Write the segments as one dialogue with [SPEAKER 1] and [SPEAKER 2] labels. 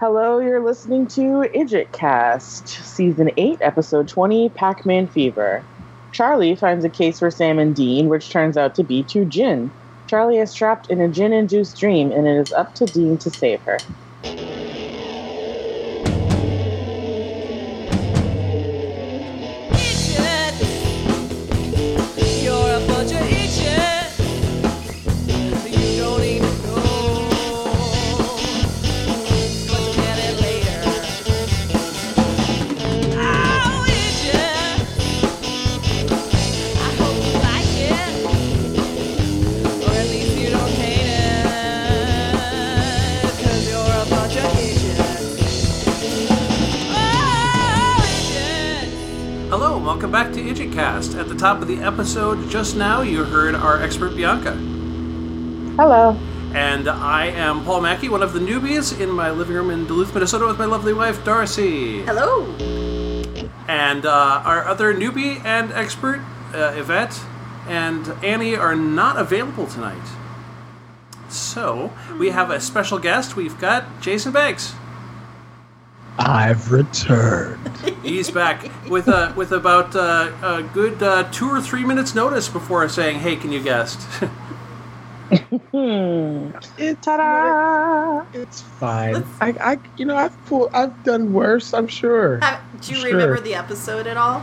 [SPEAKER 1] Hello, you're listening to Idjit Cast, Season 8, Episode 20, Pac Man Fever. Charlie finds a case for Sam and Dean, which turns out to be two Jinn. Charlie is trapped in a Jinn induced dream, and it is up to Dean to save her.
[SPEAKER 2] Top of the episode just now, you heard our expert Bianca.
[SPEAKER 1] Hello.
[SPEAKER 2] And I am Paul Mackey, one of the newbies in my living room in Duluth, Minnesota, with my lovely wife, Darcy.
[SPEAKER 3] Hello.
[SPEAKER 2] And uh, our other newbie and expert, uh, Yvette and Annie, are not available tonight. So, we have a special guest. We've got Jason Banks.
[SPEAKER 4] I've returned.
[SPEAKER 2] He's back with uh, with about uh, a good uh, two or three minutes notice before saying, "Hey, can you guest?"
[SPEAKER 1] Hmm.
[SPEAKER 4] It's
[SPEAKER 1] Ta-da!
[SPEAKER 4] It's fine. I, I, you know, I've pulled, I've done worse. I'm sure.
[SPEAKER 3] Have, do you
[SPEAKER 4] Sure.
[SPEAKER 3] remember the episode at all?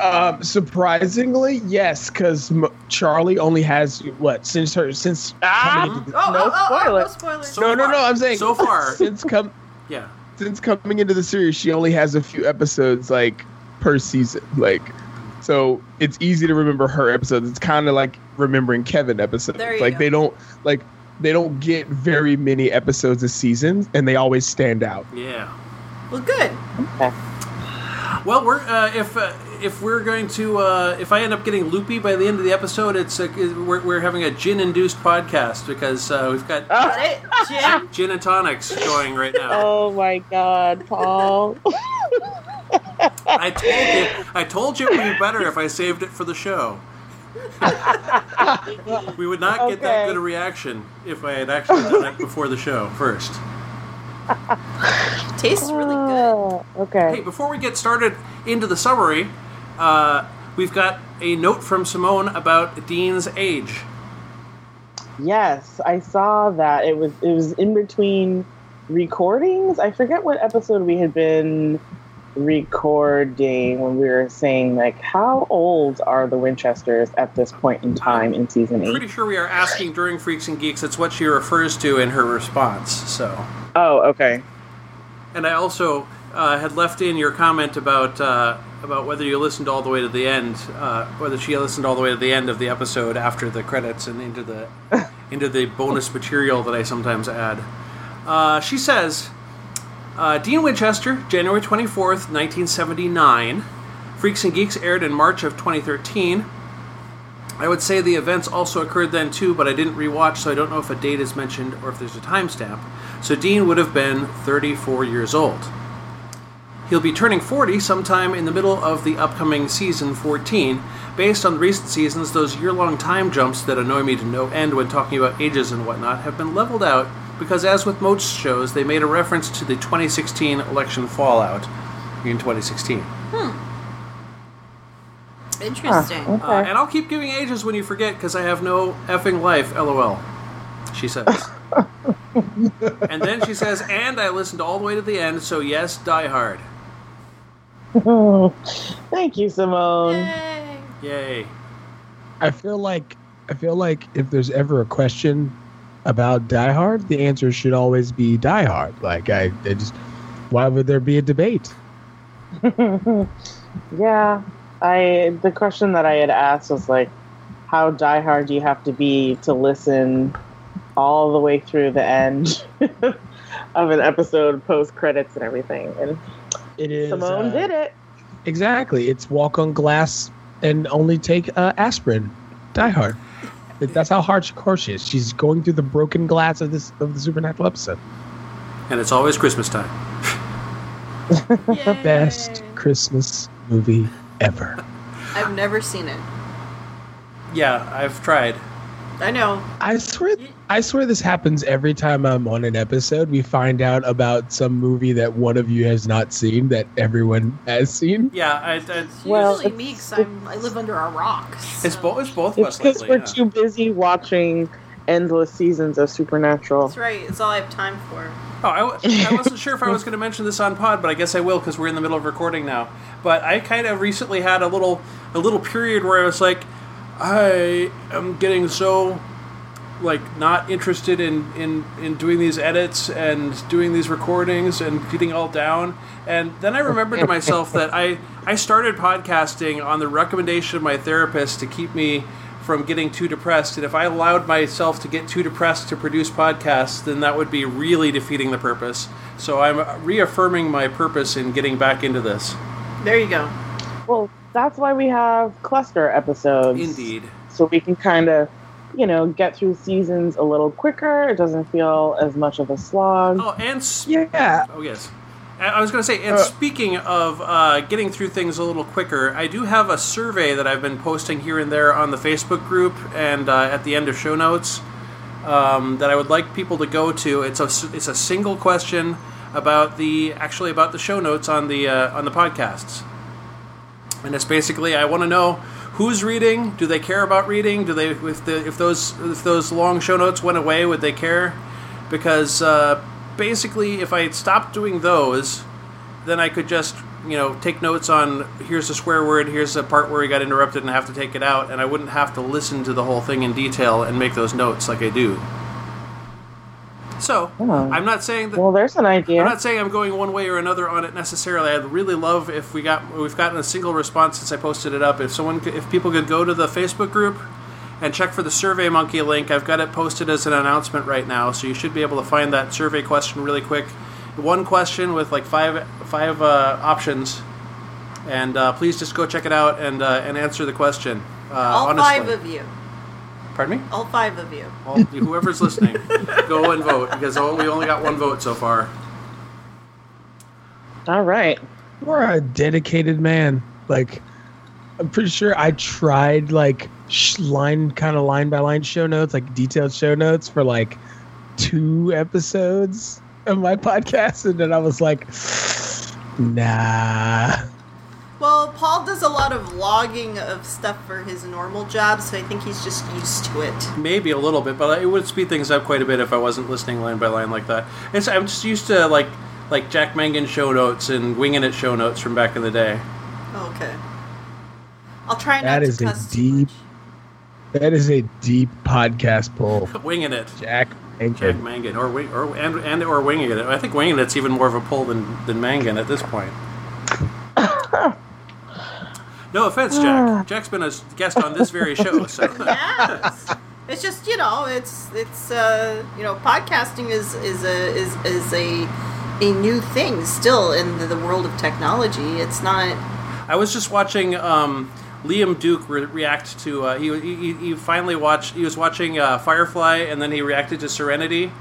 [SPEAKER 4] Um, surprisingly, yes, because M- Charlie only has what since her since coming into the,
[SPEAKER 3] Oh,
[SPEAKER 1] No
[SPEAKER 3] oh, oh, oh, no spoilers.
[SPEAKER 2] So
[SPEAKER 4] no, no, no. I'm saying
[SPEAKER 2] so far.
[SPEAKER 4] since come
[SPEAKER 2] yeah.
[SPEAKER 4] Since coming into the series, she only has a few episodes like per season. Like, so it's easy to remember her episodes. It's kind of like remembering Kevin episodes.
[SPEAKER 3] There you
[SPEAKER 4] like
[SPEAKER 3] go.
[SPEAKER 4] they don't like they don't get very many episodes a season, and they always stand out.
[SPEAKER 2] Yeah.
[SPEAKER 3] Well, good. Okay.
[SPEAKER 2] Well, we're uh, if uh, if we're going to uh, if I end up getting loopy by the end of the episode, it's uh, we're, we're having a gin induced podcast because uh, we've got
[SPEAKER 3] Got it,
[SPEAKER 2] gin and tonics going right now.
[SPEAKER 1] Oh my god, Paul.
[SPEAKER 2] I told you, I told you it would be better if I saved it for the show. we would not get that good a reaction if I had actually done it before the show first.
[SPEAKER 3] Tastes really good.
[SPEAKER 1] Oh, okay.
[SPEAKER 2] Hey, before we get started into the summary, uh, we've got a note from Simone about Dean's age.
[SPEAKER 1] Yes, I saw that. It was it was in between recordings. I forget what episode we had been recording when we were saying like how old are the Winchesters at this point in time in season eight.
[SPEAKER 2] Pretty sure we are asking during Freaks and Geeks. It's what she refers to in her response. So,
[SPEAKER 1] Oh, okay.
[SPEAKER 2] and I also uh, had left in your comment about uh, about whether you listened all the way to the end, uh, whether she listened all the way to the end of the episode after the credits and into the into the bonus material that I sometimes add. Uh, she says. Uh, Dean Winchester, January 24th, 1979. Freaks and Geeks aired in March of 2013. I would say the events also occurred then too, but I didn't rewatch, so I don't know if a date is mentioned or if there's a timestamp. So Dean would have been 34 years old. He'll be turning 40 sometime in the middle of the upcoming season 14. Based on recent seasons, those year long time jumps that annoy me to no end when talking about ages and whatnot have been leveled out because, as with most shows, they made a reference to the 2016 election fallout in 2016. Hmm.
[SPEAKER 3] Interesting.
[SPEAKER 1] Okay.
[SPEAKER 2] Uh, and I'll keep giving ages when you forget because I have no effing life, lol. She says. and then she says, and I listened all the way to the end, so yes, Die Hard.
[SPEAKER 1] Thank you, Simone.
[SPEAKER 3] Yay.
[SPEAKER 2] Yay.
[SPEAKER 4] I feel like I feel like if there's ever a question about Die Hard, the answer should always be Die Hard. Like I, I just why would there be a debate?
[SPEAKER 1] Yeah, I the question that I had asked was like, how Die Hard do you have to be to listen all the way through the end of an episode, post credits and everything? And
[SPEAKER 4] It is
[SPEAKER 1] Simone
[SPEAKER 4] uh,
[SPEAKER 1] did it.
[SPEAKER 4] exactly. It's walk on glass and only take uh, aspirin. Die Hard. That's how hardcore she is. She's going through the broken glass of this of the supernatural episode.
[SPEAKER 2] And it's always Christmas time.
[SPEAKER 4] Best Christmas movie ever.
[SPEAKER 3] I've never seen it.
[SPEAKER 2] Yeah, I've tried.
[SPEAKER 3] I know.
[SPEAKER 4] I swear, I swear this happens every time I'm on an episode. We find out about some movie that one of you has not seen that everyone has seen.
[SPEAKER 2] Yeah, I, I,
[SPEAKER 3] It's
[SPEAKER 1] Well,
[SPEAKER 3] usually me because I'm live under a rock.
[SPEAKER 2] it's
[SPEAKER 3] so-
[SPEAKER 2] both. It's both
[SPEAKER 1] It's because we're
[SPEAKER 2] yeah.
[SPEAKER 1] too busy watching endless seasons of Supernatural.
[SPEAKER 3] That's right. It's all I have time for.
[SPEAKER 2] Oh, I, w- I wasn't sure if I was going to mention this on pod, but I guess I will because we're in the middle of recording now. But I kind of recently had a little a little period where I was like, I am getting so like not interested in, in, in doing these edits and doing these recordings and getting all down. And then I remembered to myself that I, I started podcasting on the recommendation of my therapist to keep me from getting too depressed. And if I allowed myself to get too depressed to produce podcasts, then that would be really defeating the purpose. So I'm reaffirming my purpose in getting back into this.
[SPEAKER 3] There you go.
[SPEAKER 1] Well, that's why we have cluster episodes.
[SPEAKER 2] Indeed.
[SPEAKER 1] So we can kind of, you know, get through seasons a little quicker. It doesn't feel as much of a slog.
[SPEAKER 2] Oh, and s-
[SPEAKER 4] Yeah,
[SPEAKER 2] Oh yes. I I was going to say, and
[SPEAKER 4] Uh.
[SPEAKER 2] speaking of uh, getting through things a little quicker, I do have a survey that I've been posting here and there on the Facebook group and uh, at the end of show notes um, that I would like people to go to. It's a s- it's a single question about the actually about the show notes on the uh, on the podcasts, and it's basically I want to know who's reading. Do they care about reading? Do they if the if those if those long show notes went away, would they care? Because uh, basically, if I stopped doing those, then I could just you know take notes on here's a swear word, here's a part where he got interrupted and I have to take it out, and I wouldn't have to listen to the whole thing in detail and make those notes like I do. So
[SPEAKER 1] Oh.
[SPEAKER 2] I'm not saying that
[SPEAKER 1] Well, there's an idea.
[SPEAKER 2] I'm not saying I'm going one way or another on it necessarily. I'd really love if we got we've gotten a single response since I posted it up. If someone could, if people could go to the Facebook group and check for the Survey Monkey link, I've got it posted as an announcement right now, so you should be able to find that survey question really quick. One question with like five five uh, options, and uh, please just go check it out and uh, and answer the question. Uh,
[SPEAKER 3] All
[SPEAKER 2] honestly.
[SPEAKER 3] five of you.
[SPEAKER 2] Pardon me.
[SPEAKER 3] All five of you.
[SPEAKER 2] All, whoever's listening, go and vote because oh, we only got one vote so far.
[SPEAKER 1] All right.
[SPEAKER 4] you're a dedicated man. Like, I'm pretty sure I tried like sh- line kind of line by line show notes, like detailed show notes for like two episodes of my podcast, and then I was like, nah.
[SPEAKER 3] Well, Paul does a lot of logging of stuff for his normal job, so I think he's just used to it.
[SPEAKER 2] Maybe a little bit, but it would speed things up quite a bit if I wasn't listening line by line like that. It's, I'm just used to like like Jack Mangan show notes and winging it show notes from back in the day.
[SPEAKER 3] Oh, okay. I'll try not
[SPEAKER 4] That
[SPEAKER 3] to
[SPEAKER 4] is a
[SPEAKER 3] too
[SPEAKER 4] deep-
[SPEAKER 3] much.
[SPEAKER 4] That is a deep podcast pull,
[SPEAKER 2] winging it,
[SPEAKER 4] Jack.
[SPEAKER 2] Jack
[SPEAKER 4] Mangan.
[SPEAKER 2] Mangan, or wing, or and, and or winging it. I think winging it's even more of a pull than than Mangan at this point. No offense, Jack. Jack's been a guest on this very show, so
[SPEAKER 3] yes. It's just you know, it's it's uh you know, podcasting is is a is is a a new thing still in the, the world of technology. It's not.
[SPEAKER 2] I was just watching um, Liam Duke re- react to. Uh, he, he he finally watched. He was watching uh, Firefly, and then he reacted to Serenity,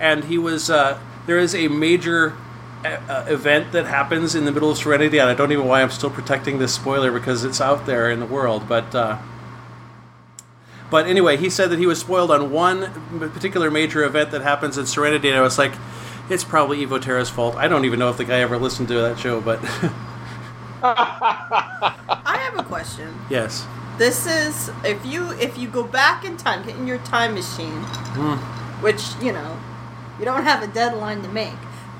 [SPEAKER 2] and he was. Uh, there is a major uh, uh, event that happens in the middle of Serenity, and I don't even know why I'm still protecting this spoiler because it's out there in the world, but. Uh, but anyway, he said that he was spoiled on one particular major event that happens in Serenity, and I was like, it's probably Evo Terra's fault. I don't even know if the guy ever listened to that show, but
[SPEAKER 3] I have a question.
[SPEAKER 2] yes.
[SPEAKER 3] This is if you if you go back in time, get in your time machine, which you know you don't have a deadline to make,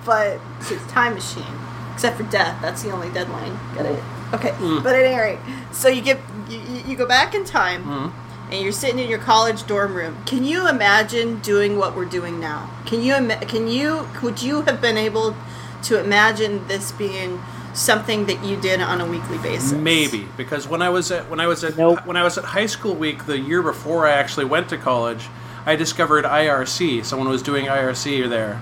[SPEAKER 3] but it's time machine. Except for death, that's the only deadline. Get it? Mm. Okay. Mm. But at any rate, so you get you, you- you go back in time, mm. and you're sitting in your college dorm room. Can you imagine doing what we're doing now? Can you can you would you have been able to imagine this being something that you did on a weekly basis?
[SPEAKER 2] Maybe because when I was at when I was at
[SPEAKER 1] Nope.
[SPEAKER 2] when I was at high school week the year before I actually went to college, I discovered IRC. Someone was doing IRC there,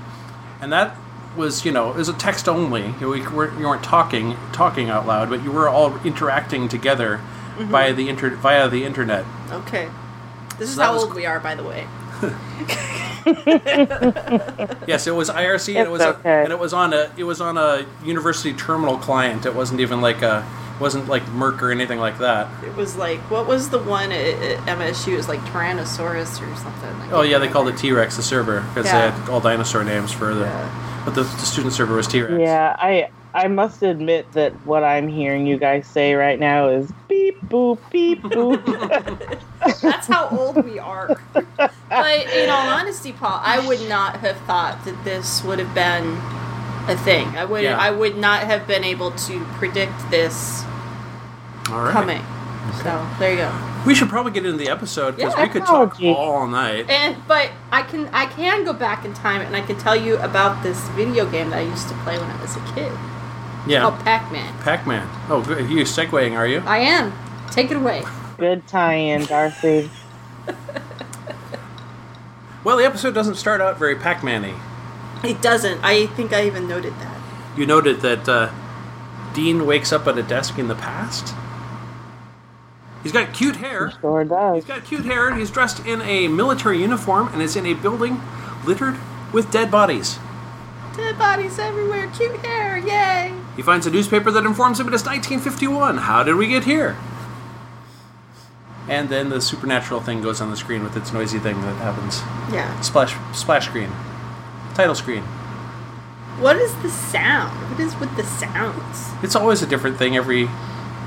[SPEAKER 2] and that was you know it was a text only. You, we weren't, you weren't talking talking out loud, but you were all interacting together mm-hmm. via the inter via the internet.
[SPEAKER 3] Okay. This is how
[SPEAKER 2] was-
[SPEAKER 3] old we are, by the way.
[SPEAKER 2] Yes, it was IRC, and it was
[SPEAKER 1] okay.
[SPEAKER 2] a, and it was on a it was on a university terminal client. It wasn't even like a wasn't like mIRC or anything like that.
[SPEAKER 3] It was like what was the one at, at MSU? It was like Tyrannosaurus or something. Like
[SPEAKER 2] Oh yeah, they called it T Rex the server because
[SPEAKER 3] Yeah.
[SPEAKER 2] they had all dinosaur names for the.
[SPEAKER 3] Yeah.
[SPEAKER 2] But the, the student server was T Rex.
[SPEAKER 1] Yeah, I I must admit that what I'm hearing you guys say right now is beep boop beep boop.
[SPEAKER 3] That's how old we are. But in all honesty, Paul, I would not have thought that this would have been a thing. I would
[SPEAKER 2] Yeah.
[SPEAKER 3] I would not have been able to predict this
[SPEAKER 2] All right.
[SPEAKER 3] coming. So there you go.
[SPEAKER 2] We should probably get into the episode because
[SPEAKER 3] Yeah,
[SPEAKER 2] we could talk
[SPEAKER 1] technology.
[SPEAKER 2] all night.
[SPEAKER 3] And but I can I can go back in time and I can tell you about this video game that I used to play when I was a kid.
[SPEAKER 2] Yeah.
[SPEAKER 3] Called Pac-Man.
[SPEAKER 2] Pac-Man. Oh, good. You segueing, are you?
[SPEAKER 3] I am. Take it away.
[SPEAKER 1] Good tie-in, Darcy.
[SPEAKER 2] Well, the episode doesn't start out very Pac-Man-y.
[SPEAKER 3] It doesn't. I think I even noted that.
[SPEAKER 2] You noted that uh, Dean wakes up at a desk in the past. He's got cute hair.
[SPEAKER 1] Sure does.
[SPEAKER 2] He's got cute hair, he's dressed in a military uniform, and is in a building littered with dead bodies.
[SPEAKER 3] Dead bodies everywhere. Cute hair. Yay.
[SPEAKER 2] He finds a newspaper that informs him it is 1951. How did we get here? And then the supernatural thing goes on the screen with its noisy thing that happens.
[SPEAKER 3] Yeah.
[SPEAKER 2] Splash, splash screen, title screen.
[SPEAKER 3] What is the sound? What is with the sounds?
[SPEAKER 2] It's always a different thing every.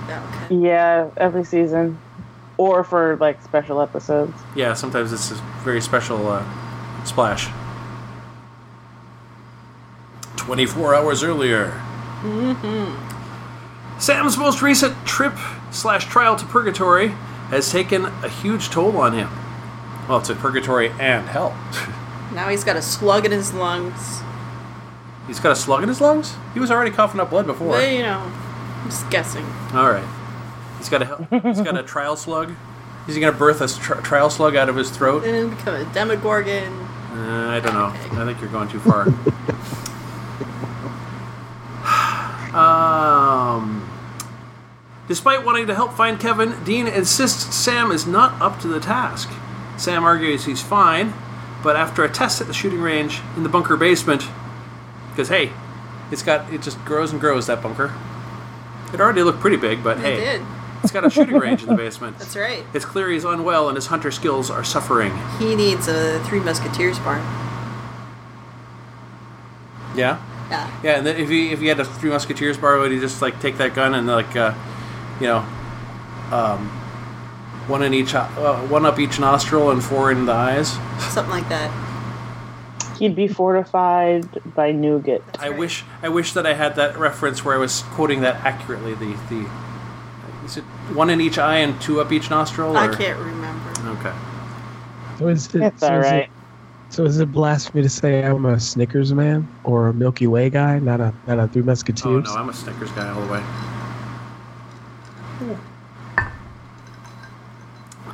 [SPEAKER 3] Oh, okay.
[SPEAKER 1] Yeah, every season, or for like special episodes.
[SPEAKER 2] Yeah, sometimes it's a very special uh, splash. 24 hours earlier. Sam's most recent trip slash trial to purgatory has taken a huge toll on him. Well, to purgatory and hell.
[SPEAKER 3] Now he's got a slug in his lungs.
[SPEAKER 2] He's got a slug in his lungs? He was already coughing up blood before.
[SPEAKER 3] But, you know, I'm just guessing.
[SPEAKER 2] All right. He's got a he's got a trial slug. Is he gonna birth a tri- trial slug out of his throat?
[SPEAKER 3] And become a demogorgon.
[SPEAKER 2] Uh, I don't know. I think you're going too far. um, despite wanting to help find Kevin, Dean insists Sam is not up to the task. Sam argues he's fine, but after a test at the shooting range in the bunker basement, because hey, it's got it just grows and grows that bunker. It already looked pretty big, but
[SPEAKER 3] It
[SPEAKER 2] hey,
[SPEAKER 3] did.
[SPEAKER 2] it's got a shooting range in the basement.
[SPEAKER 3] That's right.
[SPEAKER 2] It's clear he's unwell and his hunter skills are suffering.
[SPEAKER 3] He needs a Three Musketeers bar.
[SPEAKER 2] Yeah.
[SPEAKER 3] Yeah.
[SPEAKER 2] Yeah, and then if he if he had a Three Musketeers bar, would he just like take that gun and like, uh, you know, um, one in each, uh, one up each nostril and four in the eyes?
[SPEAKER 3] Something like that.
[SPEAKER 1] He'd be fortified by nougat.
[SPEAKER 2] I wish I wish that I had that reference where I was quoting that accurately. The the is it one in each eye and two up each nostril?
[SPEAKER 3] I can't remember.
[SPEAKER 2] Okay.
[SPEAKER 4] So is it,
[SPEAKER 1] It's
[SPEAKER 4] so
[SPEAKER 1] all
[SPEAKER 4] is. It, so is it blasphemy to say I'm a Snickers man or a Milky Way guy, not a not a Three Musketeers?
[SPEAKER 2] Oh no, I'm a Snickers guy all the way.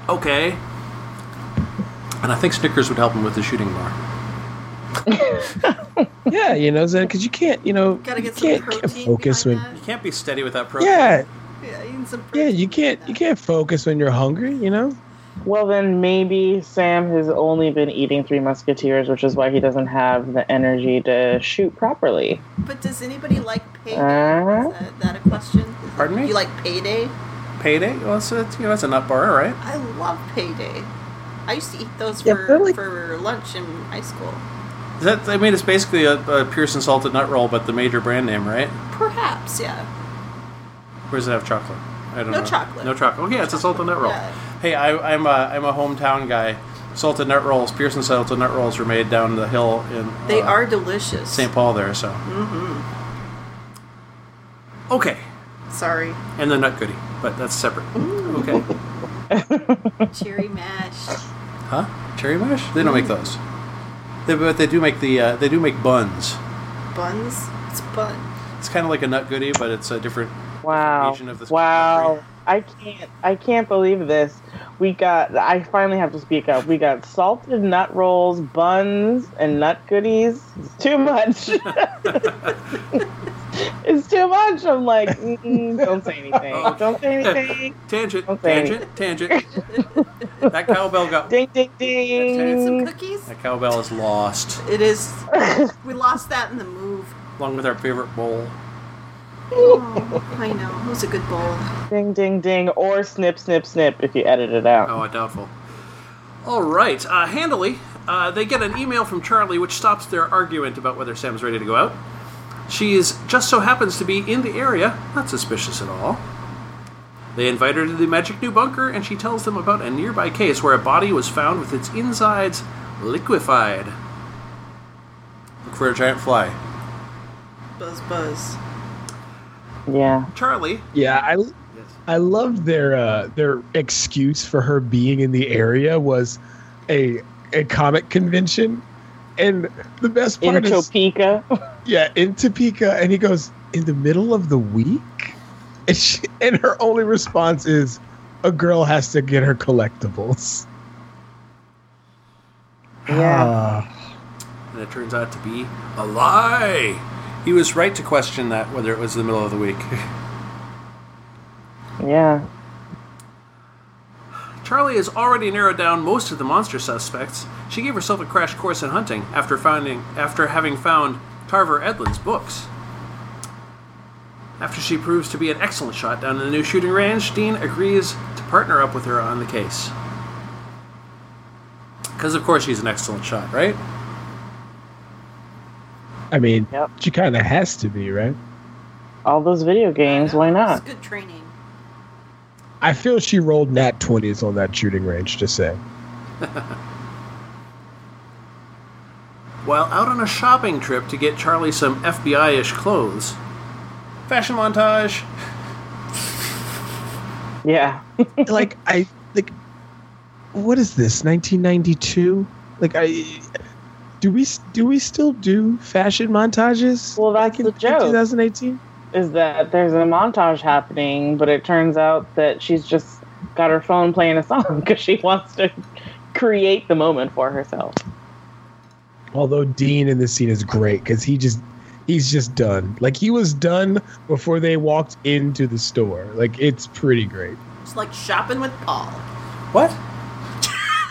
[SPEAKER 2] Okay. And I think Snickers would help him with the shooting bar.
[SPEAKER 4] Yeah, you know, because you can't, you know,
[SPEAKER 3] Gotta
[SPEAKER 4] you
[SPEAKER 3] get some
[SPEAKER 4] can't,
[SPEAKER 3] protein
[SPEAKER 4] can't focus when.
[SPEAKER 3] behind
[SPEAKER 2] You can't be steady without protein.
[SPEAKER 4] Yeah,
[SPEAKER 3] that. Yeah, you need some
[SPEAKER 4] yeah,
[SPEAKER 3] protein
[SPEAKER 4] you can't, you
[SPEAKER 3] that.
[SPEAKER 4] can't focus when you're hungry. You know.
[SPEAKER 1] Well, then maybe Sam has only been eating Three Musketeers, which is why he doesn't have the energy to shoot properly.
[SPEAKER 3] But does anybody like payday?
[SPEAKER 1] Uh?
[SPEAKER 3] Is that, that a question? Is
[SPEAKER 2] Pardon
[SPEAKER 3] that-
[SPEAKER 2] me?
[SPEAKER 3] You like payday?
[SPEAKER 2] Payday? Well, that's a, you know, that's a nut bar, right?
[SPEAKER 3] I love payday. I used to eat those
[SPEAKER 4] Yeah,
[SPEAKER 3] for,
[SPEAKER 4] they're like-
[SPEAKER 3] for lunch in high school.
[SPEAKER 2] That, I mean, it's basically a, a Pearson salted nut roll, but the major brand name, right?
[SPEAKER 3] Perhaps, yeah.
[SPEAKER 2] Or does it have chocolate? I don't know.
[SPEAKER 3] No
[SPEAKER 2] know.
[SPEAKER 3] chocolate.
[SPEAKER 2] No chocolate. Oh, yeah, it's a salted nut roll.
[SPEAKER 3] Yeah.
[SPEAKER 2] Hey, I, I'm a, I'm a hometown guy. Salted nut rolls, Pearson salted nut rolls were made down the hill in
[SPEAKER 3] They
[SPEAKER 2] uh,
[SPEAKER 3] are delicious.
[SPEAKER 2] St. Paul there, so.
[SPEAKER 3] Mm-hmm.
[SPEAKER 2] Okay.
[SPEAKER 3] Sorry.
[SPEAKER 2] And the nut goodie, but that's separate. Okay.
[SPEAKER 3] Cherry mash.
[SPEAKER 2] Huh? Cherry mash? They don't make those. They, but they do make the uh, they do make buns.
[SPEAKER 3] Buns? It's bun.
[SPEAKER 2] It's kind of like a nut goodie, but it's a different.
[SPEAKER 1] Wow!
[SPEAKER 2] region of this
[SPEAKER 1] Wow!
[SPEAKER 2] country.
[SPEAKER 1] I can't. I can't believe this. We got. I finally have to speak up. We got salted nut rolls, buns, and nut goodies. It's too much. it's too much. I'm like, mm, don't say anything.
[SPEAKER 2] Oh.
[SPEAKER 1] Don't say anything.
[SPEAKER 2] Tangent,
[SPEAKER 1] Okay.
[SPEAKER 2] tangent, tangent. that cowbell got.
[SPEAKER 1] Ding ding
[SPEAKER 3] Need some cookies?
[SPEAKER 2] That cowbell is lost,
[SPEAKER 3] It is. We lost that in the move.
[SPEAKER 2] along with our favorite bowl.
[SPEAKER 3] Oh, I know. It was a good bowl.
[SPEAKER 1] Ding, ding, ding, or snip, snip, snip if you edit it out.
[SPEAKER 2] Oh, I doubtful. All right. Uh, handily, uh, they get an email from Charlie which stops their argument about whether Sam's ready to go out. She is just so happens to be in the area, not suspicious at all. They invite her to the magic new bunker, and she tells them about a nearby case where a body was found with its insides liquefied. Look for a giant fly.
[SPEAKER 3] Buzz, buzz.
[SPEAKER 1] Yeah.
[SPEAKER 2] Charlie.
[SPEAKER 4] Yeah, I
[SPEAKER 2] Yes.
[SPEAKER 4] I loved their uh, their excuse for her being in the area was a a comic convention, and the best
[SPEAKER 1] In
[SPEAKER 4] part is
[SPEAKER 1] Topeka.
[SPEAKER 4] yeah in Topeka, and he goes in the middle of the week, and, she, and her only response is, "A girl has to get her collectibles."
[SPEAKER 1] Yeah.
[SPEAKER 4] Ah.
[SPEAKER 2] And it turns out to be a lie. He was right to question that whether it was the middle of the week.
[SPEAKER 1] yeah.
[SPEAKER 2] Charlie has already narrowed down most of the monster suspects. She gave herself a crash course in hunting after finding after having found Carver Edlund's books. After she proves to be an excellent shot down in the new shooting range, Dean agrees to partner up with her on the case. Because of course she's an excellent shot, right?
[SPEAKER 4] I mean,
[SPEAKER 1] Yep.
[SPEAKER 4] she kind of has to be, right?
[SPEAKER 1] All those video games, why not?
[SPEAKER 3] Good training.
[SPEAKER 4] I feel she rolled nat twenties on that shooting range. Just say.
[SPEAKER 2] While out on a shopping trip to get Charlie some FBI-ish clothes. Fashion montage.
[SPEAKER 1] Yeah.
[SPEAKER 4] like I like what is this 1992 like I do we do we still do fashion montages
[SPEAKER 1] Well, that's
[SPEAKER 4] back in
[SPEAKER 1] the joke.
[SPEAKER 4] 2018
[SPEAKER 1] is that there's a montage happening, but it turns out that she's just got her phone playing a song because she wants to create the moment for herself.
[SPEAKER 4] although Dean in this scene is great cuz he just he's just done like he was done before they walked into the store like it's pretty great
[SPEAKER 3] It's like shopping with Paul.
[SPEAKER 2] What?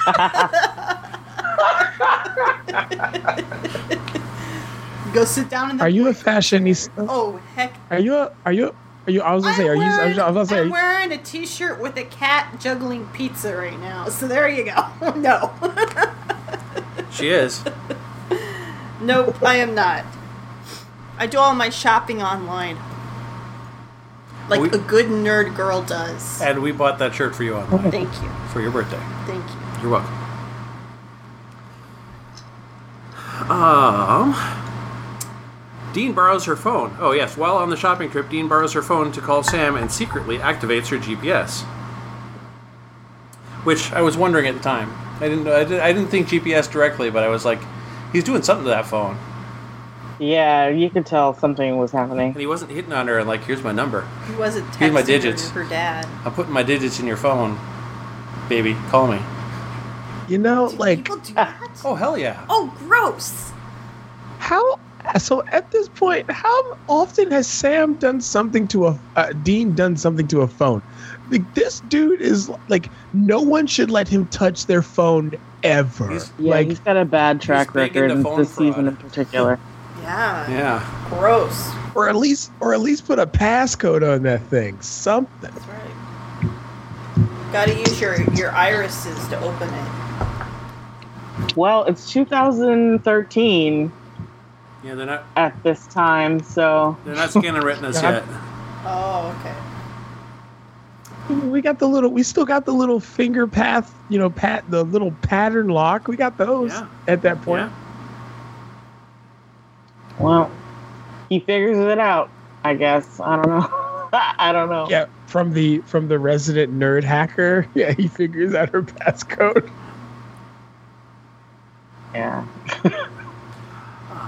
[SPEAKER 3] Go sit down in the.
[SPEAKER 4] are you a fashionista
[SPEAKER 3] Oh heck!
[SPEAKER 4] are you a are you are you I was gonna say are you I was
[SPEAKER 3] wearing,
[SPEAKER 4] gonna say
[SPEAKER 3] I'm wearing a T-shirt with a cat juggling pizza right now. So there you go. no,
[SPEAKER 2] She is.
[SPEAKER 3] nope, I am not. I do all my shopping online, like
[SPEAKER 2] We-
[SPEAKER 3] a good nerd girl does.
[SPEAKER 2] And we bought that shirt for you online
[SPEAKER 3] Thank you,
[SPEAKER 2] for your birthday.
[SPEAKER 3] thank you.
[SPEAKER 2] You're welcome. Um, Dean borrows her phone. Oh yes, while on the shopping trip, Dean borrows her phone to call Sam and secretly activates her GPS. Which I was wondering at the time. I didn't. I didn't, I didn't think GPS directly, but I was like, he's doing something to that phone,
[SPEAKER 1] Yeah, you could tell something was happening.
[SPEAKER 2] and he wasn't hitting on her and like, here's my number.
[SPEAKER 3] He wasn't texting
[SPEAKER 2] Here's my digits.
[SPEAKER 3] her dad.
[SPEAKER 2] I'm putting my digits in your phone, baby. Call me.
[SPEAKER 4] you know
[SPEAKER 3] Do
[SPEAKER 4] like
[SPEAKER 3] people do that?
[SPEAKER 2] Oh hell yeah.
[SPEAKER 3] Oh, gross.
[SPEAKER 4] How so at this point, how often has Sam done something to a uh, Dean done something to a phone? Like this dude is like no one should let him touch their phone ever.
[SPEAKER 2] He's-
[SPEAKER 1] Yeah,
[SPEAKER 4] like
[SPEAKER 1] he's got a bad track record
[SPEAKER 2] into
[SPEAKER 1] in
[SPEAKER 2] phone
[SPEAKER 1] this season in particular.
[SPEAKER 3] Yeah.
[SPEAKER 2] Yeah.
[SPEAKER 3] Gross.
[SPEAKER 4] or at least or at least put a passcode on that thing. Something.
[SPEAKER 3] That's right. Gotta use your, your irises to open it.
[SPEAKER 1] Well, it's 2013
[SPEAKER 2] Yeah, they're not.
[SPEAKER 1] at this time, so
[SPEAKER 2] They're not scanning retinas
[SPEAKER 4] God.
[SPEAKER 2] yet.
[SPEAKER 3] Oh, okay.
[SPEAKER 4] We got the little we still got the little finger path, you know, pat the little pattern lock. We got those
[SPEAKER 2] Yeah.
[SPEAKER 4] at that point.
[SPEAKER 2] Yeah.
[SPEAKER 1] well, he figures it out. I guess I don't know. I don't know.
[SPEAKER 4] Yeah, from the from the resident nerd hacker. Yeah, he figures out her passcode.
[SPEAKER 1] Yeah.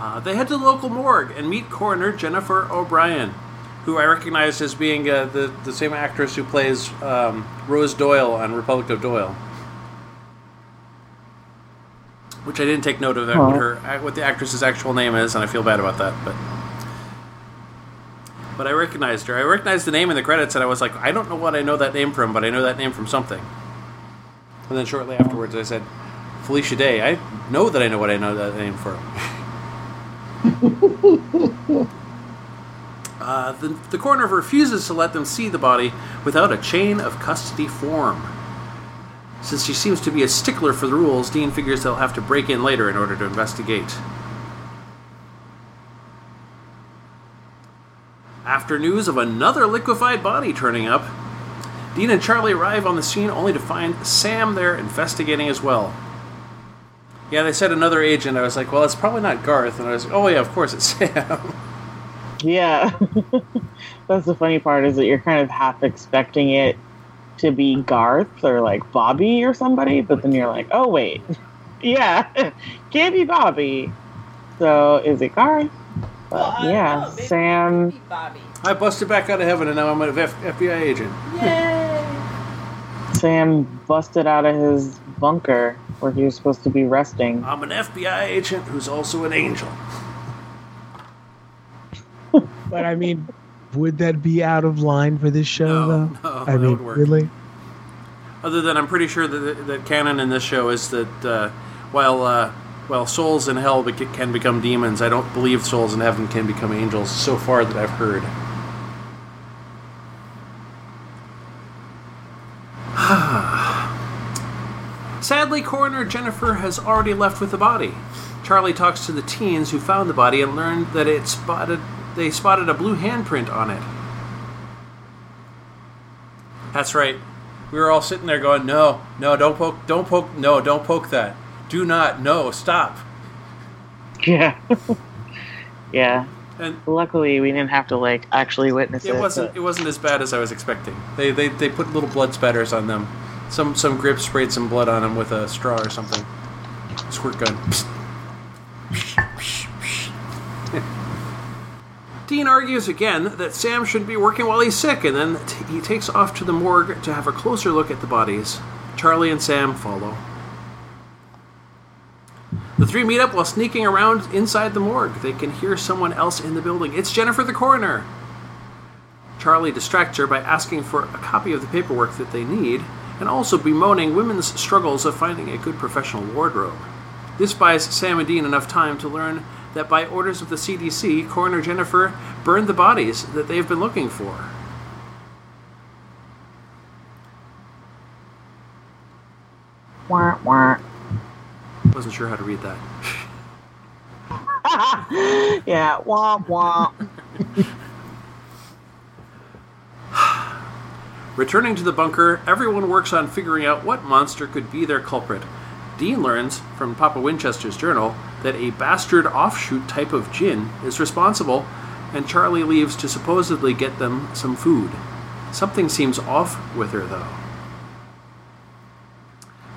[SPEAKER 2] Uh, they head to the local morgue and meet coroner Jennifer O'Brien, who I recognize as being uh, the the same actress who plays um, Rose Doyle on Republic of Doyle. Which I didn't take note of that, what her what the actress's actual name is, and I feel bad about that. But but I recognized her. I recognized the name in the credits, and I was like, I don't know what I know that name from, but I know that name from something. And then shortly afterwards, I said, Felicia Day. I know that I know what I know that name from. Uh, the, the coroner refuses to let them see the body without a chain of custody form. Since she seems to be a stickler for the rules, Dean figures they'll have to break in later in order to investigate. After news of another liquefied body turning up, Dean and Charlie arrive on the scene only to find Sam there investigating as well. Yeah, they said another agent. I was like, well, it's probably not Garth. And I was like, oh, yeah, of course it's Sam.
[SPEAKER 1] Yeah. That's the funny part is that you're kind of half expecting it to be Garth or like Bobby or somebody, but then you're like, oh wait, yeah, can't be Bobby. So is it Garth? But
[SPEAKER 3] Well, I
[SPEAKER 1] yeah,
[SPEAKER 3] know,
[SPEAKER 1] Sam.
[SPEAKER 3] Bobby.
[SPEAKER 2] I busted back out of heaven and now I'm an F- FBI agent.
[SPEAKER 3] Yay!
[SPEAKER 1] Sam busted out of his bunker where he was supposed to be resting.
[SPEAKER 2] I'm an FBI agent who's also an angel.
[SPEAKER 4] But I mean, would that be out of line for this show,
[SPEAKER 2] No,
[SPEAKER 4] though?
[SPEAKER 2] no,
[SPEAKER 4] I
[SPEAKER 2] that
[SPEAKER 4] mean,
[SPEAKER 2] would work.
[SPEAKER 4] really?
[SPEAKER 2] Other than I'm pretty sure that that canon in this show is that uh, while uh, while souls in hell can become demons, I don't believe souls in heaven can become angels. So far that I've heard. Sadly, coroner Jennifer has already left with the body. Charlie talks to the teens who found the body and learned that it spotted they spotted a blue handprint on it. That's right. We were all sitting there going, "No, no, don't poke, don't poke, no, don't poke that. Do not, no, stop."
[SPEAKER 1] Yeah. yeah.
[SPEAKER 2] And
[SPEAKER 1] Luckily, we didn't have to like actually witness it.
[SPEAKER 2] it wasn't
[SPEAKER 1] but-
[SPEAKER 2] it wasn't as bad as I was expecting. They they, they put little blood spatters on them. Some some grip sprayed some blood on him with a straw or something. Squirt gun. Dean argues again that Sam should be working while he's sick, and then t- he takes off to the morgue to have a closer look at the bodies. Charlie and Sam follow. The three meet up while sneaking around inside the morgue. They can hear someone else in the building. It's Jennifer the coroner. Charlie distracts her by asking for a copy of the paperwork that they need, and also bemoaning women's struggles of finding a good professional wardrobe. This buys Sam and Dean enough time to learn that by orders of the CDC, Coroner Jennifer burned the bodies that they've been looking for.
[SPEAKER 1] Wah, wah.
[SPEAKER 2] Wasn't sure how to read that.
[SPEAKER 1] yeah, wah wah.
[SPEAKER 2] Returning to the bunker, everyone works on figuring out what monster could be their culprit. Dean learns from Papa Winchester's journal that a bastard offshoot type of djinn is responsible, and Charlie leaves to supposedly get them some food. Something seems off with her, though.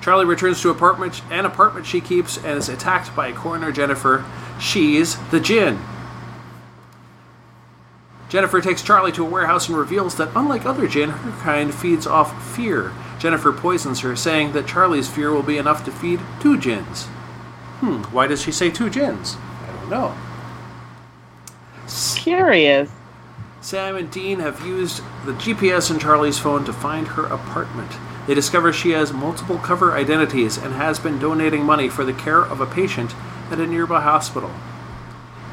[SPEAKER 2] Charlie returns to apartment an apartment she keeps and is attacked by coroner Jennifer. She's the djinn. Jennifer takes Charlie to a warehouse and reveals that, unlike other Jinn, her kind feeds off fear. Jennifer poisons her, saying that Charlie's fear will be enough to feed two Jinns. Hmm, why does she say two Jinns? I don't know.
[SPEAKER 1] Curious.
[SPEAKER 2] Sam and Dean have used the GPS in Charlie's phone to find her apartment. They discover she has multiple cover identities and has been donating money for the care of a patient at a nearby hospital.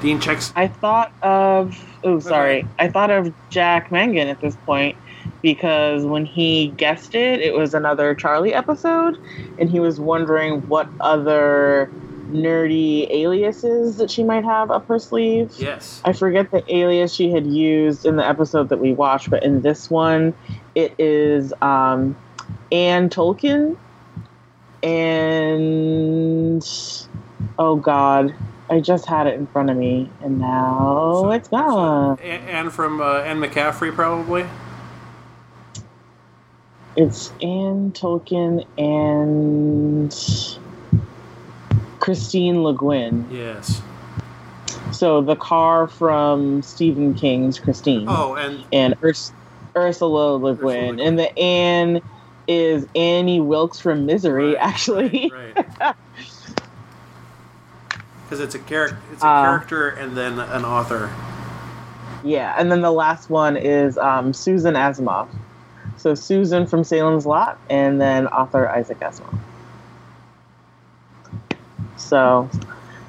[SPEAKER 2] Dean checks.
[SPEAKER 1] I thought of oh sorry. I thought of Jack Mangan at this point because when he guessed it, it was another Charlie episode, and he was wondering what other nerdy aliases that she might have up her sleeve.
[SPEAKER 2] Yes.
[SPEAKER 1] I forget the alias she had used in the episode that we watched, but in this one, it is um, Anne Tolkien. And oh god, I just had it in front of me, and now it's gone.
[SPEAKER 2] A- Anne from uh, Anne McCaffrey, probably.
[SPEAKER 1] It's Anne Tolkien and Christine Le Guin.
[SPEAKER 2] Yes.
[SPEAKER 1] So the car from Stephen King's Christine.
[SPEAKER 2] Oh, and
[SPEAKER 1] and Urs- Ursula Le Guin. And the Anne is Annie Wilkes from Misery, actually.
[SPEAKER 2] right. Because it's a character, it's a
[SPEAKER 1] Uh,
[SPEAKER 2] character, and then an author.
[SPEAKER 1] Yeah, and then the last one is um, Susan Asimov. So Susan from Salem's Lot, and then author Isaac Asimov. So,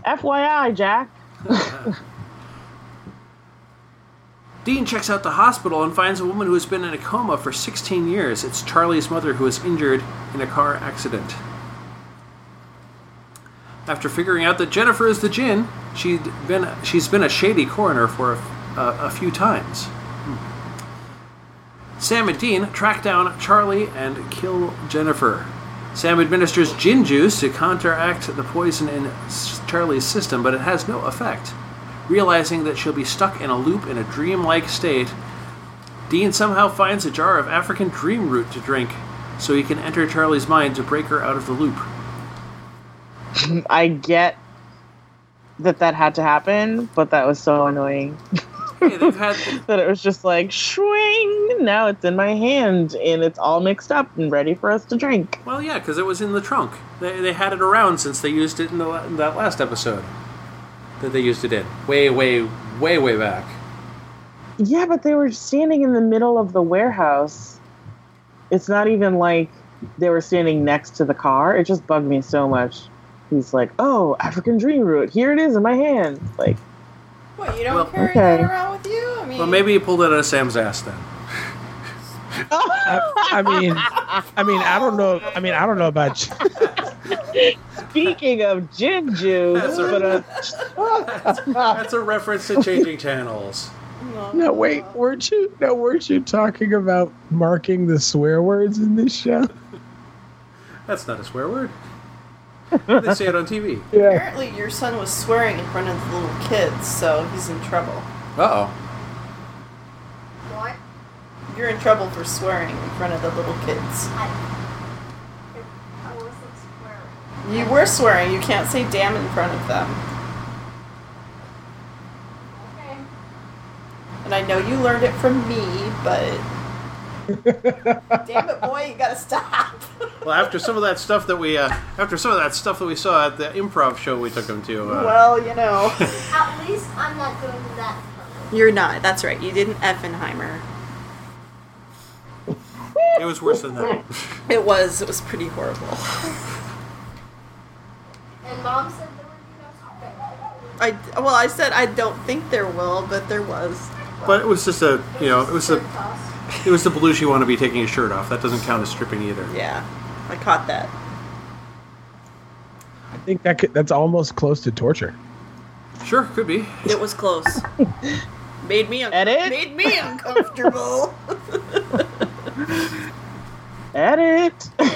[SPEAKER 1] FYI, Jack.
[SPEAKER 2] Dean checks out the hospital and finds a woman who has been in a coma for 16 years. It's Charlie's mother who was injured in a car accident. After figuring out that Jennifer is the Jinn, she'd been she's been a shady coroner for a, a, a few times. Hmm. Sam and Dean track down Charlie and kill Jennifer. Sam administers gin juice to counteract the poison in Charlie's system, but it has no effect. Realizing that she'll be stuck in a loop in a dreamlike state, Dean somehow finds a jar of African dream root to drink so he can enter Charlie's mind to break her out of the loop.
[SPEAKER 1] I get that that had to happen, but that was so annoying
[SPEAKER 2] Hey, they've had
[SPEAKER 1] that it was just like swing. Now it's in my hand and it's all mixed up and ready for us to drink.
[SPEAKER 2] well, yeah, because it was in the trunk. They, they had it around since they used it in, the, in that last episode that they used it in. Way, way, way, way back.
[SPEAKER 1] Yeah, but they were standing in the middle of the warehouse. It's not even like they were standing next to the car. It just bugged me so much. He's like, "Oh, African dream root. Here it is in my hand." Like,
[SPEAKER 3] What, you don't
[SPEAKER 2] Well,
[SPEAKER 3] carry
[SPEAKER 1] okay.
[SPEAKER 3] that around with you? I mean,
[SPEAKER 2] Well, maybe he pulled it out of Sam's ass then.
[SPEAKER 4] I, I mean, I mean, I don't know. I mean, I don't know about. You.
[SPEAKER 1] speaking of gin juice,
[SPEAKER 2] That's a-
[SPEAKER 1] but uh,
[SPEAKER 2] That's a reference to changing channels.
[SPEAKER 4] No, wait, weren't you? No, weren't you talking about marking the swear words in this show?
[SPEAKER 2] That's not a swear word. They say it on TV.
[SPEAKER 4] Yeah.
[SPEAKER 3] Apparently, your son was swearing in front of the little kids, so he's in trouble.
[SPEAKER 2] Uh oh.
[SPEAKER 5] What?
[SPEAKER 3] You're in trouble for swearing in front of the little kids.
[SPEAKER 5] I, I wasn't swearing.
[SPEAKER 3] You were swearing. You can't say damn in front of them.
[SPEAKER 5] Okay.
[SPEAKER 3] And I know you learned it from me, but. Damn it, boy, you gotta stop.
[SPEAKER 2] Well, after some of that stuff that we, uh, after some of that stuff that we saw at the improv show we took him to, uh,
[SPEAKER 3] well, you know.
[SPEAKER 5] At least I'm not going to that color.
[SPEAKER 3] You're not. That's right. You didn't Effenheimer.
[SPEAKER 2] it was worse than that.
[SPEAKER 3] It was. It was pretty horrible.
[SPEAKER 5] And mom said there would be no stopping.
[SPEAKER 3] I well, I said I don't think there will, but there was.
[SPEAKER 2] But it was just a, you know, it was
[SPEAKER 5] a
[SPEAKER 2] the,
[SPEAKER 5] toss.
[SPEAKER 2] It was the Belushi want to be taking his shirt off. That doesn't count as stripping either.
[SPEAKER 3] Yeah, I caught that.
[SPEAKER 4] I think that could, that's almost close to torture.
[SPEAKER 2] Sure, could be.
[SPEAKER 3] It was close. made me un-
[SPEAKER 1] Edit?
[SPEAKER 3] made me uncomfortable.
[SPEAKER 1] edit.
[SPEAKER 4] Like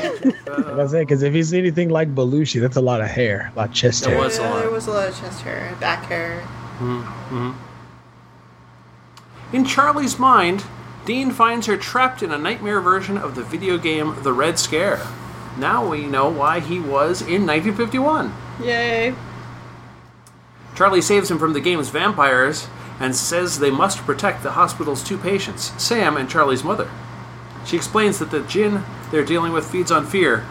[SPEAKER 4] I said, because if he's anything like Belushi, that's a lot of hair, a lot of chest
[SPEAKER 2] There
[SPEAKER 4] hair.
[SPEAKER 2] was a lot.
[SPEAKER 3] There was a lot of chest hair, back hair.
[SPEAKER 2] hmm In Charlie's mind, Dean finds her trapped in a nightmare version of the video game The Red Scare. Now we know why he was in 1951.
[SPEAKER 3] Yay!
[SPEAKER 2] Charlie saves him from the game's vampires and says they must protect the hospital's two patients, Sam and Charlie's mother. She explains that the Jinn they're dealing with feeds on fear.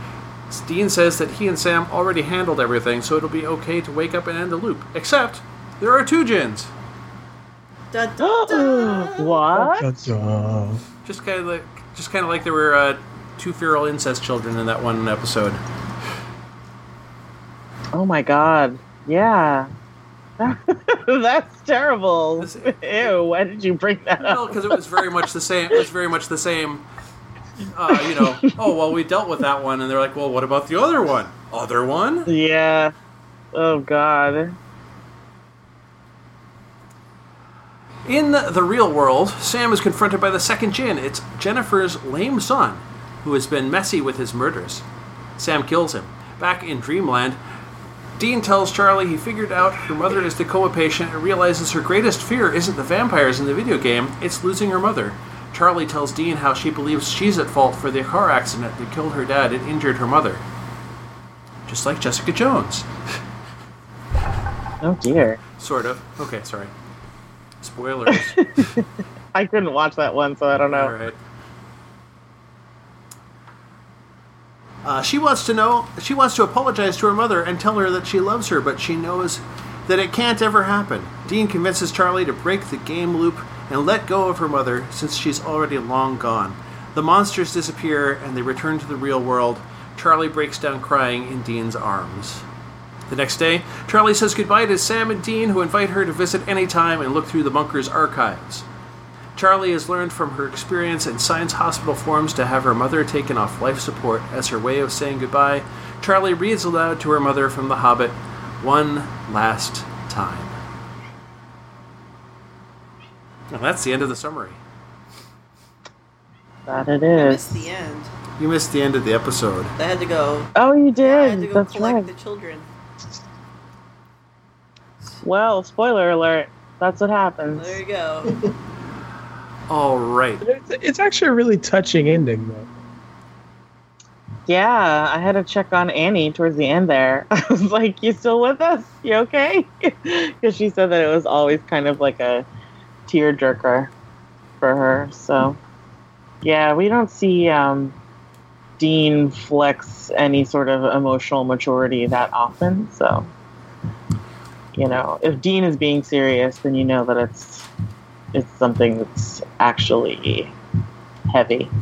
[SPEAKER 2] Dean says that he and Sam already handled everything, so it'll be okay to wake up and end the loop. Except, there are two
[SPEAKER 3] Jinns.
[SPEAKER 1] What?
[SPEAKER 2] Just kind of like, just kind of like there were uh, two feral incest children in that one episode.
[SPEAKER 1] Oh my god. Yeah. That's terrible.
[SPEAKER 2] This-
[SPEAKER 1] Ew, why did you bring that
[SPEAKER 2] Well,
[SPEAKER 1] up?
[SPEAKER 2] because it was very much the same. It was very much the same. Uh, you know, oh well, we dealt with that one, and they're like, well, what about the other one? Other one?
[SPEAKER 1] Yeah. Oh god.
[SPEAKER 2] In the, real world, Sam is confronted by the second Jinn. It's Jennifer's lame son, who has been messy with his murders. Sam kills him. Back in Dreamland, Dean tells Charlie he figured out her mother is the coma patient and realizes her greatest fear isn't the vampires in the video game, it's losing her mother. Charlie tells Dean how she believes she's at fault for the car accident that killed her dad and injured her mother. Just like Jessica Jones.
[SPEAKER 1] Oh dear.
[SPEAKER 2] Sort of. Okay, sorry. Spoilers.
[SPEAKER 1] I couldn't watch that one, so I don't know.
[SPEAKER 2] All right. Uh, she wants to know. She wants to apologize to her mother and tell her that she loves her, but she knows that it can't ever happen. Dean convinces Charlie to break the game loop and let go of her mother, since she's already long gone. The monsters disappear and they return to the real world. Charlie breaks down crying in Dean's arms. The next day, Charlie says goodbye to Sam and Dean, who invite her to visit anytime and look through the bunker's archives. Charlie has learned from her experience in Science Hospital forms to have her mother taken off life support as her way of saying goodbye. Charlie reads aloud to her mother from The Hobbit one last time. And that's the end of the summary.
[SPEAKER 1] That it
[SPEAKER 3] I missed the end.
[SPEAKER 2] You missed the end of the episode.
[SPEAKER 3] I had to go.
[SPEAKER 1] Oh, you
[SPEAKER 3] I had to
[SPEAKER 1] did.
[SPEAKER 3] go
[SPEAKER 1] That's
[SPEAKER 3] collect
[SPEAKER 1] right.
[SPEAKER 3] the children.
[SPEAKER 1] Well, spoiler alert. That's what happens.
[SPEAKER 3] There you go.
[SPEAKER 2] All right.
[SPEAKER 4] It's, it's actually a really touching ending, though.
[SPEAKER 1] Yeah, I had to check on Annie towards the end there. I was like, "You still with us? You okay?" Because she said that it was always kind of like a tearjerker for her. So, yeah, we don't see um, Dean flex any sort of emotional maturity that often. So, you know, if Dean is being serious, then you know that it's it's something that's actually heavy.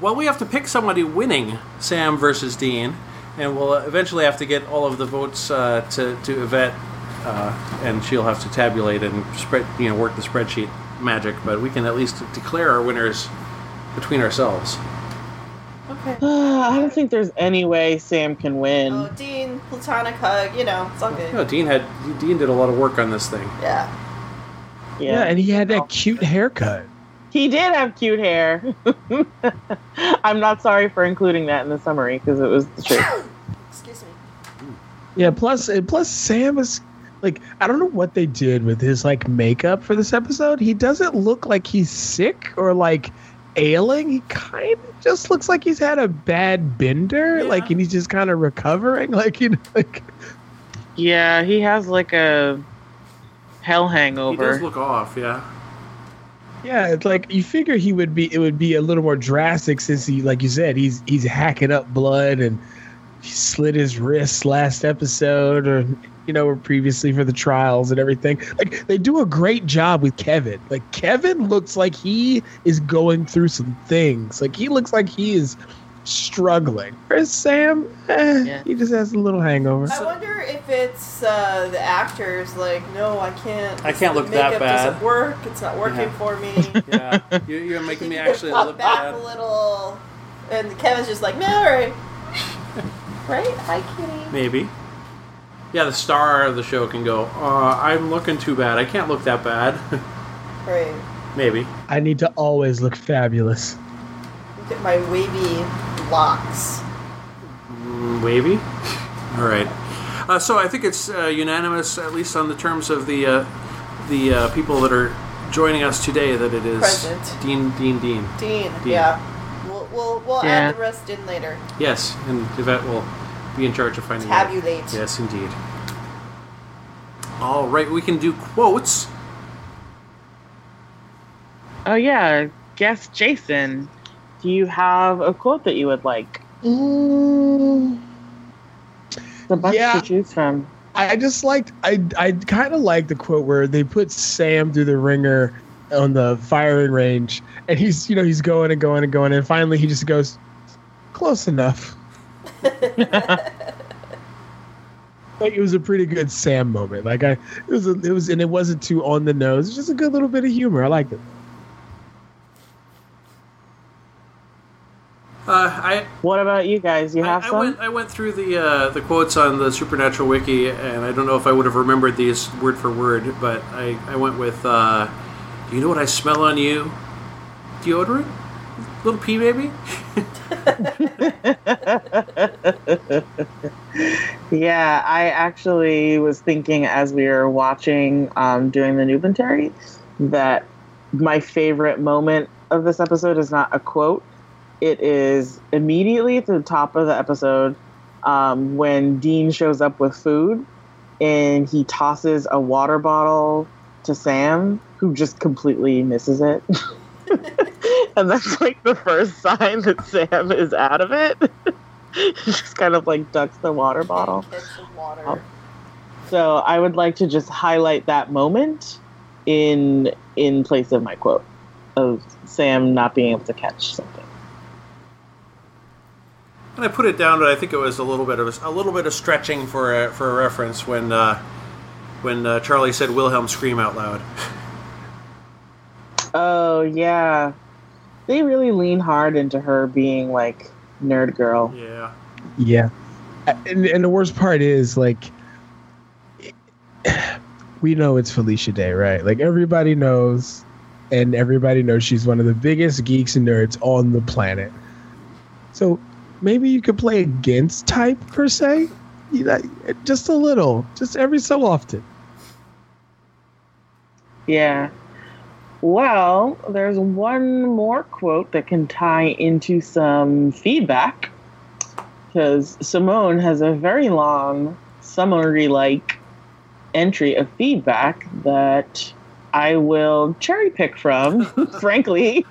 [SPEAKER 2] Well, we have to pick somebody winning Sam versus Dean, and we'll eventually have to get all of the votes uh, to to Yvette, uh, and she'll have to tabulate and spread, you know, work the spreadsheet magic. But we can at least declare our winners between ourselves.
[SPEAKER 3] Okay.
[SPEAKER 1] I don't think there's any way Sam can win.
[SPEAKER 3] Oh, Dean, platonic hug. You know, it's all good.
[SPEAKER 2] know, Dean had Dean did a lot of work on this thing.
[SPEAKER 3] Yeah.
[SPEAKER 4] Yeah, and he had that oh. cute haircut.
[SPEAKER 1] He did have cute hair. I'm not sorry for including that in the summary because it was the truth.
[SPEAKER 3] Excuse me.
[SPEAKER 4] Yeah, plus plus Sam is like I don't know what they did with his like makeup for this episode. He doesn't look like he's sick or like ailing. He kind of just looks like he's had a bad bender,
[SPEAKER 2] Yeah.
[SPEAKER 4] like and he's just kind of recovering. Like you know, like
[SPEAKER 1] Yeah, he has like a hell hangover.
[SPEAKER 2] He
[SPEAKER 1] hangover.
[SPEAKER 2] does look off, yeah.
[SPEAKER 4] yeah, it's like you figure he would be. It would be a little more drastic since he, like you said, he's he's hacking up blood and he slit his wrist last episode or you know previously for the trials and everything like they do a great job with kevin like kevin looks like he is going through some things like he looks like he is struggling whereas sam eh,
[SPEAKER 1] Yeah.
[SPEAKER 4] he just has a little hangover
[SPEAKER 3] I wonder if it's uh, the actors like, no, I can't.
[SPEAKER 2] I can't
[SPEAKER 3] the
[SPEAKER 2] look that
[SPEAKER 3] makeup
[SPEAKER 2] bad."
[SPEAKER 3] Doesn't work. It's not working
[SPEAKER 2] Yeah.
[SPEAKER 3] for me.
[SPEAKER 2] Yeah, you, you're making me
[SPEAKER 3] Can you
[SPEAKER 2] actually
[SPEAKER 3] pop
[SPEAKER 2] look
[SPEAKER 3] back
[SPEAKER 2] bad.
[SPEAKER 3] a little. And Kevin's just like, no, all right, right? Hi, kitty.
[SPEAKER 2] Maybe. Yeah, the star of the show can go. Uh, I'm looking too bad. I can't look that bad.
[SPEAKER 3] Right.
[SPEAKER 2] Maybe.
[SPEAKER 4] i need to always look fabulous
[SPEAKER 3] Look at my wavy locks.
[SPEAKER 2] Mm, wavy. All right. Uh, so I think it's uh, unanimous, at least on the terms of the uh, the uh, people that are joining us today, that it is
[SPEAKER 3] Present.
[SPEAKER 2] Dean, Dean, Dean.
[SPEAKER 3] Dean.
[SPEAKER 2] Dean.
[SPEAKER 3] Yeah. We'll we'll, we'll
[SPEAKER 1] Yeah.
[SPEAKER 3] add the rest in later.
[SPEAKER 2] Yes, and Yvette will be in charge of finding out.
[SPEAKER 3] Tabulate.
[SPEAKER 2] Yes, indeed. All right, we can do quotes.
[SPEAKER 1] oh yeah, guess Jason. Do you have a quote that you would like? Mm. There's a bunch
[SPEAKER 4] Yeah.
[SPEAKER 1] to choose from.
[SPEAKER 4] I just liked I I kind of like the quote where they put Sam through the ringer on the firing range, and he's you know he's going and going and going, and finally he just goes close enough. like it was a pretty good Sam moment. Like I it was a, it was and it wasn't too on the nose. It's just a good little bit of humor. I liked it.
[SPEAKER 2] Uh, I
[SPEAKER 1] What about you guys? You have
[SPEAKER 2] I, I
[SPEAKER 1] some?
[SPEAKER 2] went I went through the uh, the quotes on the Supernatural Wiki, and I don't know if I would have remembered these word for word, but I, I went with uh, Do you know what I smell on you? Deodorant? Little pea baby?
[SPEAKER 1] Yeah, I actually was thinking as we were watching, um, doing the Nubentary, that my favorite moment of this episode is not a quote. It is immediately at the top of the episode um, when Dean shows up with food and he tosses a water bottle to Sam, who just completely misses it. and that's like the first sign that Sam is out of it. he just kind of like ducks the water bottle.
[SPEAKER 3] Water.
[SPEAKER 1] Oh. So I would like to just highlight that moment in in place of my quote of Sam not being able to catch something.
[SPEAKER 2] And I put it down, but I think it was a little bit of a, a little bit of stretching for a, for a reference when uh, when uh, Charlie said Wilhelm scream out loud.
[SPEAKER 1] Oh yeah, they really lean hard into her being like nerd girl.
[SPEAKER 2] Yeah.
[SPEAKER 4] Yeah. And, and the worst part is like we know it's Felicia Day, right? Like everybody knows and everybody knows she's one of the biggest geeks and nerds on the planet. So maybe you could play against type per se. You know, just a little, just every so often.
[SPEAKER 1] Yeah. Well, there's one more quote that can tie into some feedback because Simone has a very long summary like entry of feedback that I will cherry pick from, frankly.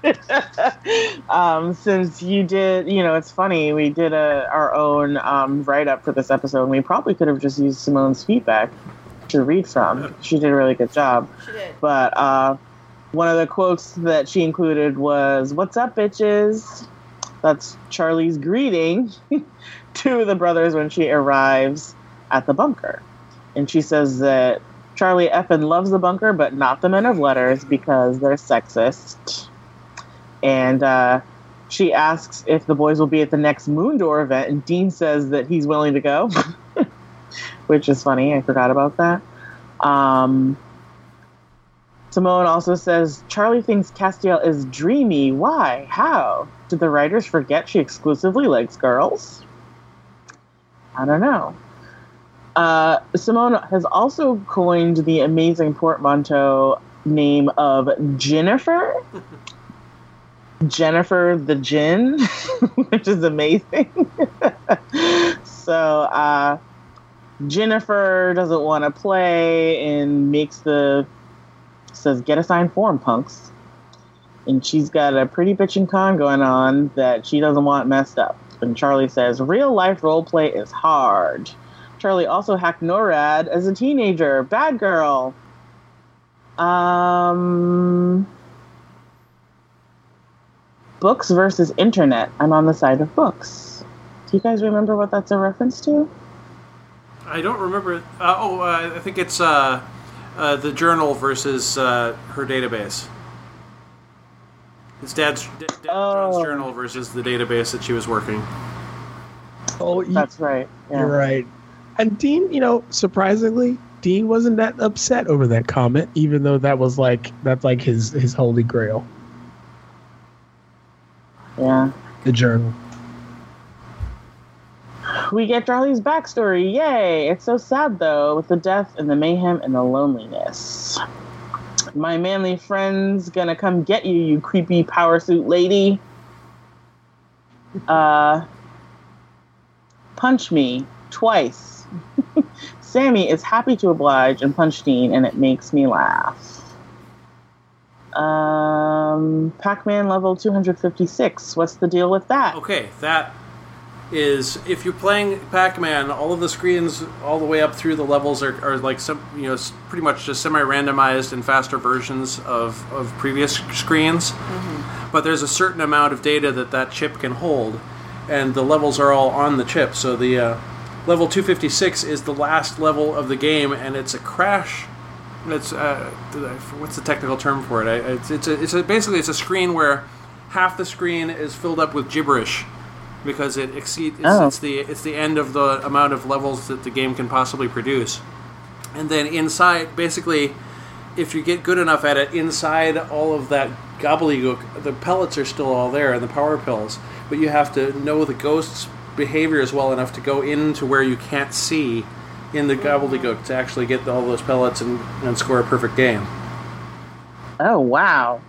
[SPEAKER 1] um, since you did, you know, it's funny, we did a, our own um, write up for this episode, and we probably could have just used Simone's feedback to read from. She did a really good job.
[SPEAKER 3] She did.
[SPEAKER 1] But uh, one of the quotes that she included was, What's up, bitches? That's Charlie's greeting to the brothers when she arrives at the bunker. And she says that Charlie effing loves the bunker, but not the men of letters because they're sexist. And uh, she asks if the boys will be at the next Moondoor event, and Dean says that he's willing to go, which is funny. I forgot about that. Um, Simone also says Charlie thinks Castiel is dreamy. Why? How? Did the writers forget she exclusively likes girls? I don't know. Uh, Simone has also coined the amazing portmanteau name of Jennifer. Jennifer the Jinn, which is amazing. so, uh, Jennifer doesn't want to play and makes the says get a signed form, punks. And she's got a pretty bitchin' con going on that she doesn't want messed up. And Charlie says real life role play is hard. Charlie also hacked NORAD as a teenager. Bad girl. Um, books versus internet. I'm on the side of books. Do you guys remember what that's a reference to?
[SPEAKER 2] I don't remember. Uh, oh, uh, I think it's uh, uh, the journal versus uh, her database. It's dad's, d- dad's
[SPEAKER 1] Oh.
[SPEAKER 2] journal versus the database that she was working.
[SPEAKER 4] Oh, you,
[SPEAKER 1] That's right. Yeah.
[SPEAKER 4] you're right. And Dean, you know, surprisingly, Dean wasn't that upset over that comment, even though that was like that's like his his holy grail,
[SPEAKER 1] Yeah.
[SPEAKER 4] the journal.
[SPEAKER 1] We get Charlie's backstory. Yay! It's so sad though, with the death and the mayhem and the loneliness. My manly friend's gonna come get you, you creepy power suit lady. Uh, punch me twice. Sammy is happy to oblige and punch Dean, and it makes me laugh. Um, Pac-Man level 256. What's the deal with that?
[SPEAKER 2] Okay, that is if you're playing Pac-Man, all of the screens all the way up through the levels are, are like some you know pretty much just semi-randomized and faster versions of of previous screens. But there's a certain amount of data that that chip can hold, and the levels are all on the chip. So the uh, level 256 is the last level of the game, and it's a crash. It's uh, what's the technical term for it? I, it's it's, a, it's a, basically it's a screen where half the screen is filled up with gibberish because it exceeds it's,
[SPEAKER 1] Oh.
[SPEAKER 2] it's the it's the end of the amount of levels that the game can possibly produce. And then inside, basically, if you get good enough at it, inside all of that gobbledygook, the pellets are still all there and the power pills, but you have to know the ghost's behaviors well enough to go into where you can't see in the gobbledygook to actually get all those pellets and, and score a perfect game.
[SPEAKER 1] Oh wow.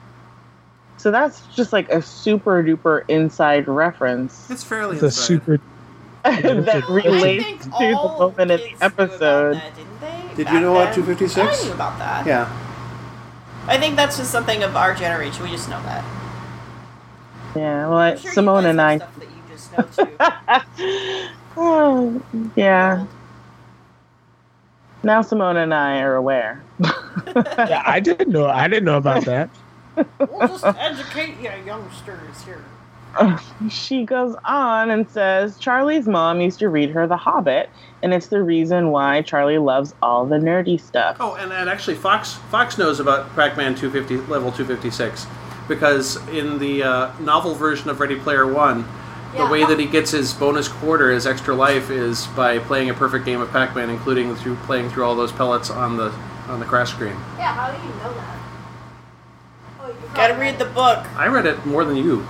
[SPEAKER 1] So that's just like a super duper inside reference
[SPEAKER 2] It's fairly
[SPEAKER 4] It's a
[SPEAKER 2] inside.
[SPEAKER 4] super.
[SPEAKER 1] that relates to the
[SPEAKER 3] all
[SPEAKER 1] moment in the
[SPEAKER 3] kids knew about
[SPEAKER 1] episode.
[SPEAKER 3] that, didn't they?
[SPEAKER 2] Did
[SPEAKER 3] Back
[SPEAKER 2] you know about
[SPEAKER 3] then?
[SPEAKER 2] 256?
[SPEAKER 3] I knew about that.
[SPEAKER 2] Yeah.
[SPEAKER 3] I think that's just something of our generation. We just know that.
[SPEAKER 1] Yeah, well,
[SPEAKER 3] I'm sure you
[SPEAKER 1] Simone
[SPEAKER 3] guys
[SPEAKER 1] and
[SPEAKER 3] have
[SPEAKER 1] I.
[SPEAKER 3] Stuff that you just know too.
[SPEAKER 1] Oh, yeah. Now Simone and I are aware.
[SPEAKER 4] Yeah, I didn't know. I didn't know about that.
[SPEAKER 3] We'll just educate you youngsters here.
[SPEAKER 1] she goes on and says Charlie's mom used to read her The Hobbit, and it's the reason why Charlie loves all the nerdy stuff.
[SPEAKER 2] Oh, and, and actually, Fox Fox knows about Pac-Man 250 level 256 because in the uh, novel version of Ready Player One,
[SPEAKER 3] Yeah.
[SPEAKER 2] the way that he gets his bonus quarter, his extra life, is by playing a perfect game of Pac-Man, including through playing through all those pellets on the on the crash screen.
[SPEAKER 5] Yeah, how do you know that?
[SPEAKER 3] Gotta read the book.
[SPEAKER 2] I read it more than you.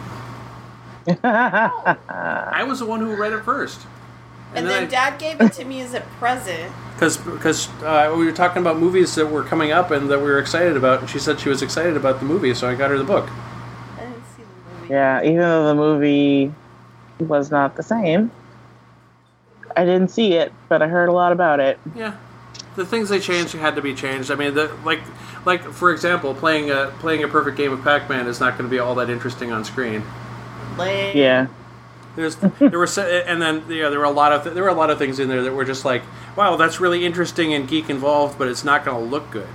[SPEAKER 2] I was the one who read it first.
[SPEAKER 3] And then Dad gave it to me as a present.
[SPEAKER 2] because because uh, we were talking about movies that were coming up and that we were excited about, and she said she was excited about the movie, so I got her the book.
[SPEAKER 3] I didn't see the movie.
[SPEAKER 1] yeah, even though the movie was not the same, I didn't see it, but I heard a lot about it.
[SPEAKER 2] Yeah, the things they changed had to be changed. I mean, the, like like for example, playing a playing a perfect game of Pac-Man is not going to be all that interesting on screen.
[SPEAKER 1] Yeah.
[SPEAKER 2] There's there were and then yeah there were a lot of th- there were a lot of things in there that were just like wow that's really interesting and geek involved, but it's not going to look good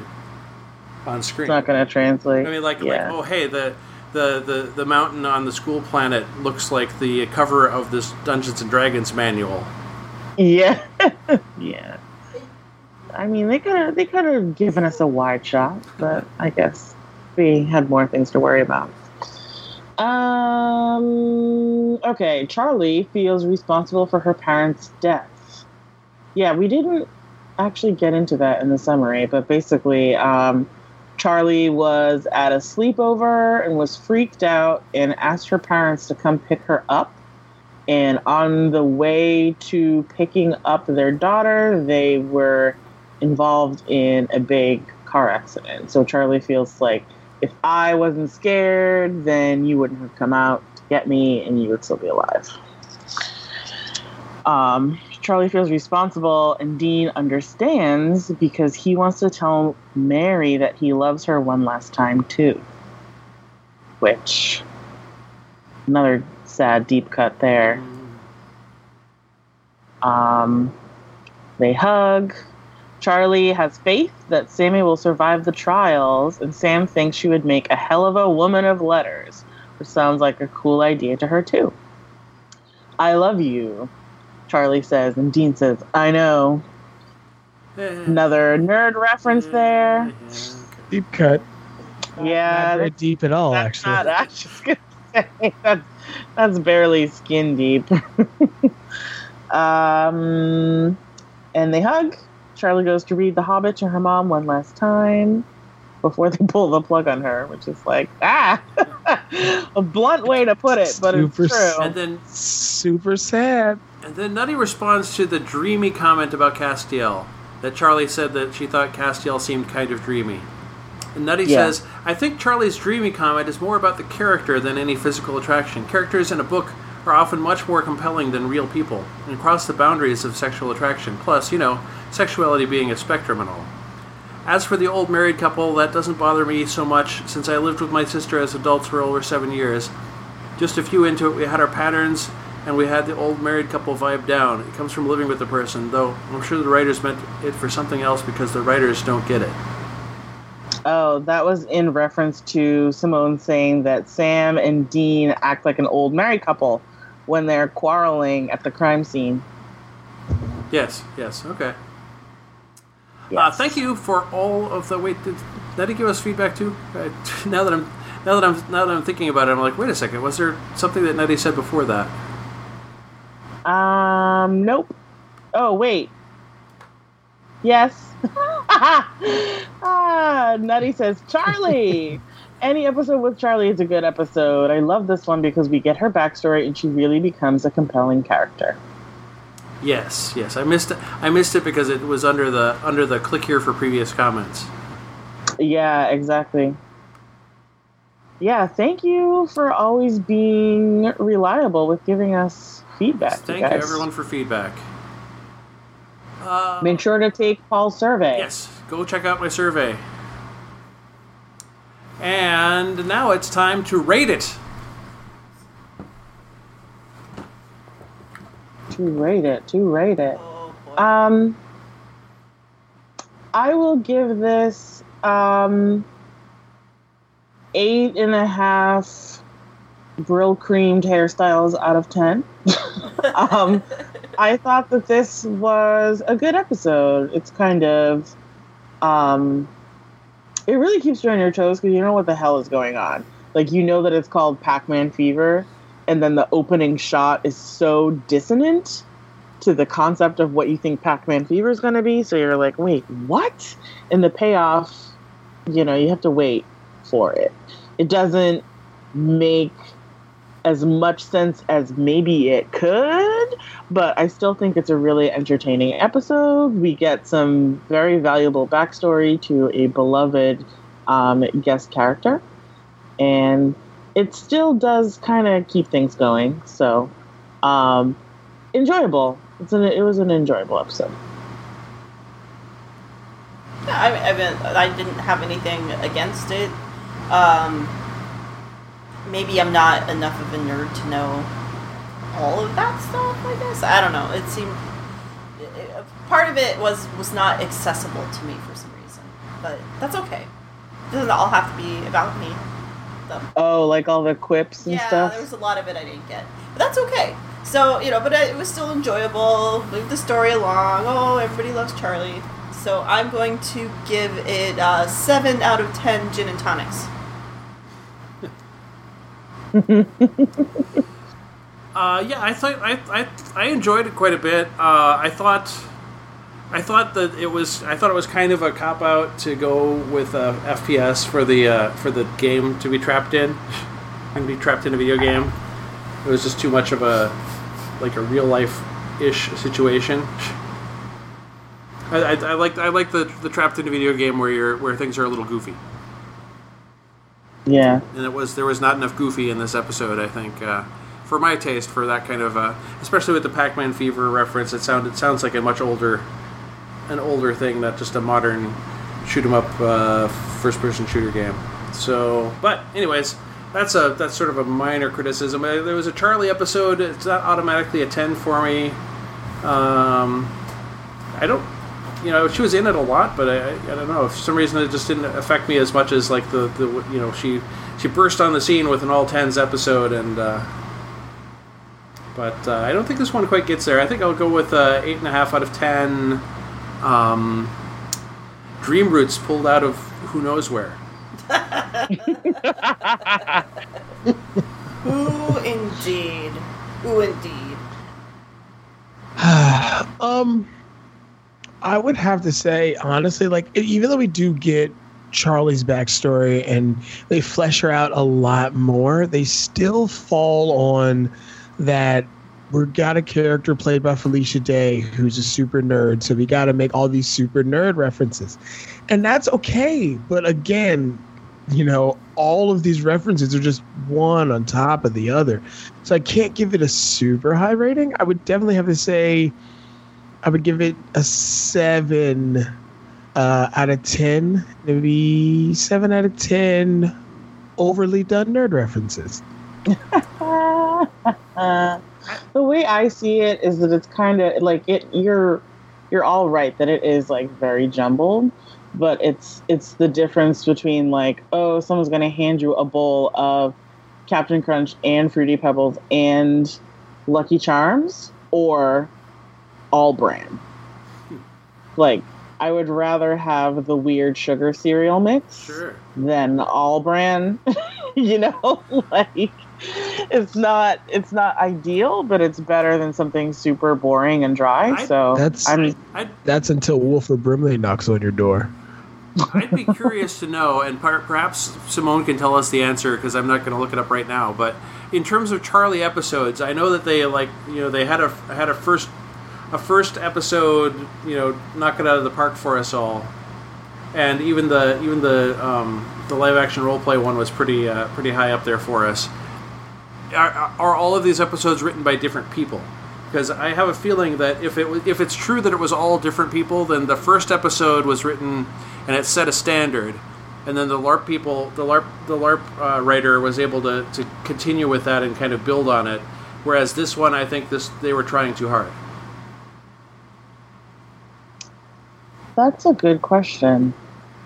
[SPEAKER 2] on screen.
[SPEAKER 1] It's not going to translate.
[SPEAKER 2] I mean, like,
[SPEAKER 1] yeah.
[SPEAKER 2] like oh, hey, the, the, the, the mountain on the school planet looks like the cover of this Dungeons and Dragons manual.
[SPEAKER 1] Yeah, yeah. I mean, they could have they could have given us a wide shot, but I guess we had more things to worry about. Um. Okay, Charlie feels responsible for her parents' death. Yeah, we didn't actually get into that in the summary, but basically, um, Charlie was at a sleepover and was freaked out and asked her parents to come pick her up and on the way to picking up their daughter, they were involved in a big car accident. So Charlie feels like if I wasn't scared, then you wouldn't have come out to get me and you would still be alive. Um, Charlie feels responsible, and Dean understands because he wants to tell Mary that he loves her one last time, too. Which, another sad deep cut there. Um, they hug. Charlie has faith that Sammy will survive the trials, and Sam thinks she would make a hell of a woman of letters, which sounds like a cool idea to her, too. I love you, Charlie says, and Dean says, I know. Mm-hmm. Another nerd reference mm-hmm. there.
[SPEAKER 4] Deep mm-hmm. cut.
[SPEAKER 1] Yeah,
[SPEAKER 4] Not very
[SPEAKER 1] that's
[SPEAKER 4] deep at all,
[SPEAKER 1] That's
[SPEAKER 4] actually.
[SPEAKER 1] not- I was just gonna say that's that's barely skin deep. um, and they hug. Charlie goes to read The Hobbit to her mom one last time before they pull the plug on her, which is like ah, a blunt way to put it, but
[SPEAKER 4] Super
[SPEAKER 1] it's true.
[SPEAKER 2] And then
[SPEAKER 4] Super sad.
[SPEAKER 2] and then Nutty responds to the dreamy comment about Castiel that Charlie said that she thought Castiel seemed kind of dreamy. And Nutty
[SPEAKER 1] Yeah.
[SPEAKER 2] says, I think Charlie's dreamy comment is more about the character than any physical attraction. Characters in a book are often much more compelling than real people and cross the boundaries of sexual attraction. Plus, you know, sexuality being a spectrum and all. As for the old married couple, that doesn't bother me so much since I lived with my sister as adults for over seven years. Just a few into it, we had our patterns and we had the old married couple vibe down. It comes from living with the person, though I'm sure the writers meant it for something else because the writers don't get it.
[SPEAKER 1] Oh, that was in reference to Simone saying that Sam and Dean act like an old married couple when they're quarreling at the crime scene.
[SPEAKER 2] Yes, yes, okay. Uh, thank you for all of the. Wait, did Nettie give us feedback too? Uh, now that I'm now that I'm now that I'm thinking about it, I'm like, wait a second. Was there something that Nettie said before that?
[SPEAKER 1] Um, nope. Oh, wait. Yes. ah, Nutty says, Charlie! Any episode with Charlie is a good episode. I love this one because we get her backstory and she really becomes a compelling character.
[SPEAKER 2] Yes, yes. I missed it. I missed it because it was under the under the click here for previous comments.
[SPEAKER 1] Yeah, exactly. Yeah, thank you for always being reliable with giving us feedback.
[SPEAKER 2] Thank
[SPEAKER 1] you,
[SPEAKER 2] you everyone for feedback. Uh,
[SPEAKER 1] Make sure to take Paul's survey.
[SPEAKER 2] Yes, go check out my survey. And now it's time to rate it.
[SPEAKER 1] To rate it, to rate it.
[SPEAKER 3] Oh.
[SPEAKER 1] Um, I will give this um eight and a half Brylcreemed hairstyles out of 10. um, I thought that this was a good episode. It's kind of, um, it really keeps you on your toes because you know what the hell is going on. Like, you know that it's called Pac Man Fever, and then the opening shot is so dissonant to the concept of what you think Pac Man Fever is going to be. So you're like, wait, what? And the payoff, you know, you have to wait for it. It doesn't make as much sense as maybe it could, but I still think it's a really entertaining episode. We get some very valuable backstory to a beloved um, guest character, and it still does kind of keep things going. So, um, enjoyable. An, it was an enjoyable episode.
[SPEAKER 3] Yeah, I, I mean, I didn't have anything against it. Um, maybe I'm not enough of a nerd to know all of that stuff. I guess I don't know. It seemed it- part of it was was not accessible to me for some reason, but that's okay. It doesn't all have to be about me. Though.
[SPEAKER 1] Oh, like all the quips and
[SPEAKER 3] yeah,
[SPEAKER 1] stuff.
[SPEAKER 3] Yeah, there was a lot of it I didn't get, but that's okay. So you know, but it was still enjoyable. Moved the story along. Oh, everybody loves Charlie. So I'm going to give it uh, seven out of ten gin and tonics.
[SPEAKER 2] Uh, yeah, I thought I, I, I enjoyed it quite a bit. Uh, I thought I thought that it was I thought it was kind of a cop out to go with uh, FPS for the uh, for the game to be trapped in and be trapped in a video game. It was just too much of a like a real life ish situation. I, I, I like I like the, the trapped in a video game where you're where things are a little goofy.
[SPEAKER 1] yeah.
[SPEAKER 2] and it was there was not enough goofy in this episode. I think uh, for my taste, for that kind of, uh, especially with the Pac-Man Fever reference, it sounded it sounds like a much older, an older thing, not just a modern shoot 'em up uh, first-person shooter game. So, but anyways, that's a that's sort of a minor criticism. Uh, There was a Charlie episode. It's not automatically a ten for me. Um, I don't you know she was in it a lot but I, I, I don't know for some reason it just didn't affect me as much as like the, the you know she she burst on the scene with an all tens episode and uh, but uh, I don't think this one quite gets there I think I'll go with uh, eight and a half out of ten um, Dream Roots pulled out of who knows where
[SPEAKER 3] Ooh, indeed. Ooh, indeed.
[SPEAKER 4] um, I would have to say honestly, like even though we do get Charlie's backstory and they flesh her out a lot more, they still fall on that. We got a character played by Felicia Day who's a super nerd, so we got to make all these super nerd references, and that's okay. But again, you know, all of these references are just one on top of the other. So I can't give it a super high rating. I would definitely have to say I would give it a seven uh, out of ten, maybe seven out of ten overly done nerd references.
[SPEAKER 1] the way I see it is that it's kind of like it. You're you're all right that it is like very jumbled, but it's it's the difference between like oh someone's gonna hand you a bowl of Cap'n Crunch and Fruity Pebbles and Lucky Charms or all bran. Like I would rather have the weird sugar cereal mix
[SPEAKER 2] sure
[SPEAKER 1] than all bran. you know, like it's not it's not ideal, but it's better than something super boring and dry.
[SPEAKER 2] I-
[SPEAKER 1] so
[SPEAKER 4] That's-
[SPEAKER 1] I'm
[SPEAKER 2] I'd,
[SPEAKER 4] That's until Wilford Brimley knocks on your door.
[SPEAKER 2] I'd be curious to know, and per- perhaps Simone can tell us the answer because I'm not going to look it up right now. But in terms of Charlie episodes, I know that they like you know they had a had a first a first episode you know knock it out of the park for us all, and even the even the um, the live action role play one was pretty uh, pretty high up there for us. Are, are all of these episodes written by different people? Because I have a feeling that if it if it's true that it was all different people, then the first episode was written and it set a standard, and then the LARP people, the LARP the LARP uh, writer was able to, to continue with that and kind of build on it. Whereas this one, I think this they were trying too hard.
[SPEAKER 1] that's a good question.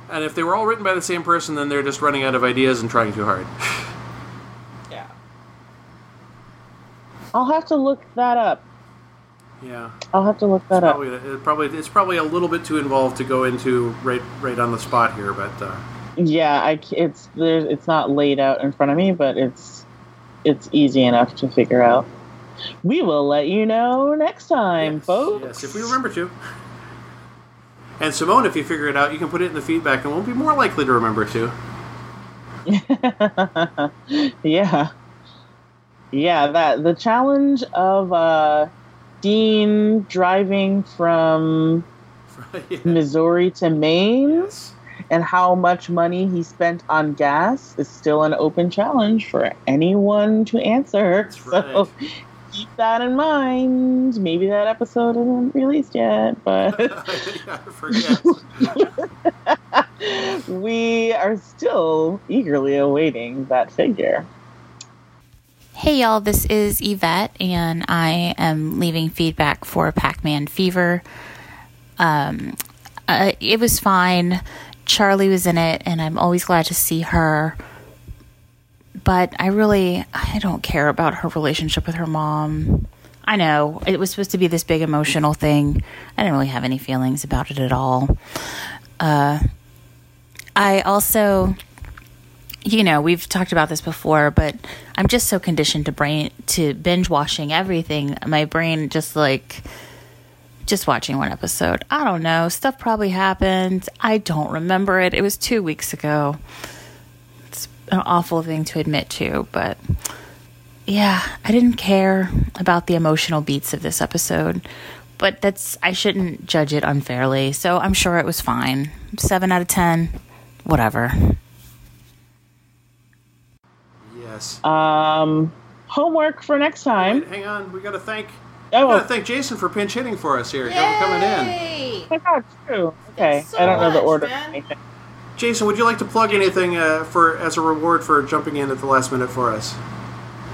[SPEAKER 2] And if they were all written by the same person, then they're just running out of ideas and trying too hard.
[SPEAKER 3] Yeah.
[SPEAKER 1] I'll have to look that up.
[SPEAKER 2] Yeah.
[SPEAKER 1] I'll have to look that up.
[SPEAKER 2] Probably, it probably it's probably a little bit too involved to go into right right on the spot here, but uh,
[SPEAKER 1] Yeah, I it's there's it's not laid out in front of me, but it's it's easy enough to figure out. We will let you know next time,
[SPEAKER 2] yes,
[SPEAKER 1] folks.
[SPEAKER 2] yes, if we remember to. And Simone, if you figure it out, you can put it in the feedback, and we'll be more likely to remember to.
[SPEAKER 1] yeah. Yeah, that the challenge of uh Dean driving from
[SPEAKER 2] Yeah.
[SPEAKER 1] Missouri to Maine
[SPEAKER 2] Yes.
[SPEAKER 1] and how much money he spent on gas is still an open challenge for anyone to answer.
[SPEAKER 2] That's
[SPEAKER 1] So keep that in mind. Maybe that episode isn't released yet, but we are still eagerly awaiting that figure.
[SPEAKER 6] Hey y'all, this is Yvette, and I am leaving feedback for Pac Man Fever. Um, uh, it was fine. Charlie was in it, and I'm always glad to see her. But I really, I don't care about her relationship with her mom. I know it was supposed to be this big emotional thing. I didn't really have any feelings about it at all. Uh, I also you know we've talked about this before but i'm just so conditioned to brain to binge watching everything. My brain just like just watching one episode. I don't know. Stuff probably happened. I don't remember it. It was two weeks ago. It's an awful thing to admit to but yeah i didn't care about the emotional beats of this episode but that's i shouldn't judge it unfairly. So i'm sure it was fine. Seven out of ten. Whatever
[SPEAKER 2] yes.
[SPEAKER 1] Um, homework for next time.
[SPEAKER 2] Wait, hang on, we got to thank.
[SPEAKER 1] Oh,
[SPEAKER 2] We got to thank Jason for pinch hitting for us here, coming in.
[SPEAKER 3] Yay!
[SPEAKER 1] Oh my god, true. Okay,
[SPEAKER 3] so
[SPEAKER 1] I don't know the order.
[SPEAKER 3] man.
[SPEAKER 2] Jason, would you like to plug anything uh, for as a reward for jumping in at the last minute for us?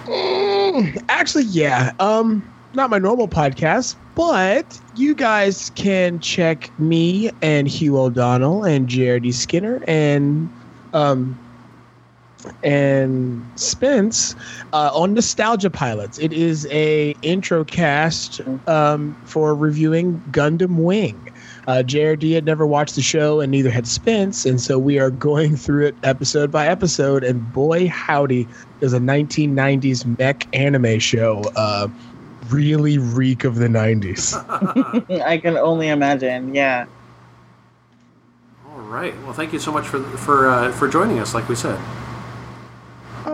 [SPEAKER 4] Mm, actually, yeah. Um, not my normal podcast, but you guys can check me and Hugh O'Donnell and JRD Skinner and um and Spence uh, on Nostalgia Pilots. It is a intro cast um, for reviewing Gundam Wing. Uh, JRD had never watched the show, and neither had Spence, and so we are going through it episode by episode. And boy, howdy, does a 1990s mech anime show uh, really reek of the 90s.
[SPEAKER 1] I can only imagine. Yeah.
[SPEAKER 2] All right. Well, thank you so much for for uh, for joining us. Like we said.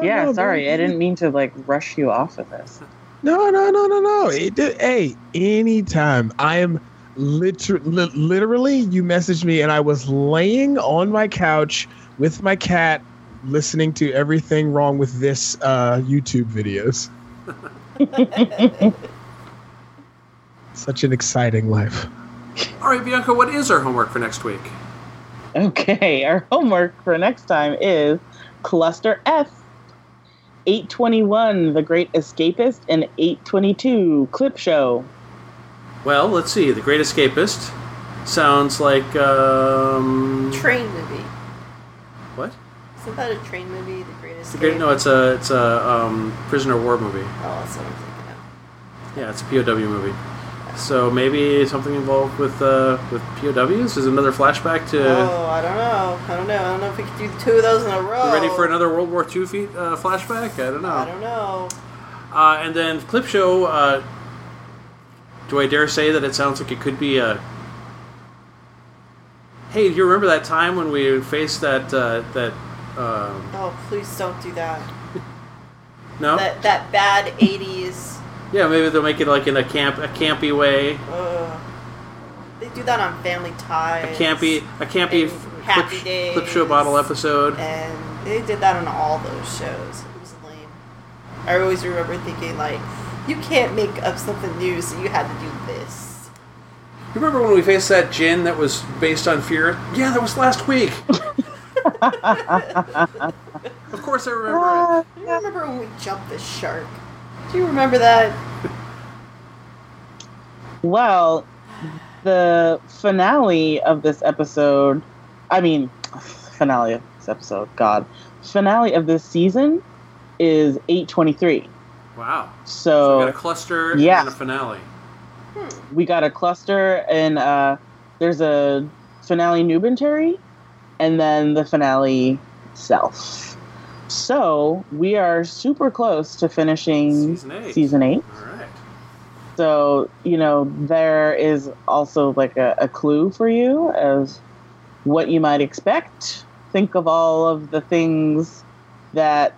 [SPEAKER 1] Yeah,
[SPEAKER 4] no,
[SPEAKER 1] sorry, I didn't mean to like rush you off of this.
[SPEAKER 4] No, no, no, no, no. It, did- hey, anytime. I am liter- li- literally, you messaged me and I was laying on my couch with my cat listening to everything wrong with this uh, YouTube videos. Such an exciting life.
[SPEAKER 2] All right, Bianca. What is our homework for next week?
[SPEAKER 1] Okay, our homework for next time is Cluster F. 821, The Great Escapist, and 822, Clip Show.
[SPEAKER 2] Well, let's see. The Great Escapist sounds like um,
[SPEAKER 3] Train movie.
[SPEAKER 2] what?
[SPEAKER 3] Isn't that a train movie? The Greatest.
[SPEAKER 2] The Great? No, it's a it's a um, prisoner of war movie.
[SPEAKER 3] Oh, that's what I'm thinking of.
[SPEAKER 2] Yeah, it's a POW movie. So maybe something involved with uh, with POWs is another flashback to.
[SPEAKER 3] Oh, I don't know. I don't know. I don't know if we could do two of those in a row.
[SPEAKER 2] Ready for another World War II feat, uh, flashback? I don't know.
[SPEAKER 3] I don't know.
[SPEAKER 2] Uh, and then clip show. Uh, do I dare say that it sounds like it could be a? Hey, do you remember that time when we faced that uh, that? Um,
[SPEAKER 3] Oh, please don't do that.
[SPEAKER 2] no.
[SPEAKER 3] That that bad '80s.
[SPEAKER 2] Yeah, maybe they'll make it like in a camp, a campy way,
[SPEAKER 3] Uh, they do that on Family Ties.
[SPEAKER 2] a campy, a campy
[SPEAKER 3] And
[SPEAKER 2] f-
[SPEAKER 3] Happy
[SPEAKER 2] clip, clip show bottle episode.
[SPEAKER 3] And they did that on all those shows. It was lame. I always remember thinking like, you can't make up something new, so you had to do this.
[SPEAKER 2] You remember when we faced that Jinn that was based on fear? Yeah, that was last week. of course, I remember it.
[SPEAKER 3] I remember when we jumped the shark. Do you remember that?
[SPEAKER 1] Well, the finale of this episode, I mean, finale of this episode, God, finale of this season is 823.
[SPEAKER 2] Wow. So, we got a cluster
[SPEAKER 1] yeah.
[SPEAKER 2] and a finale.
[SPEAKER 1] we got a cluster and uh, there's a finale Nubentary and then the finale self. So we are super close to finishing
[SPEAKER 2] Season eight.
[SPEAKER 1] season eight.
[SPEAKER 2] All right.
[SPEAKER 1] So, you know, there is also like a, a clue for you as what you might expect. Think of all of the things that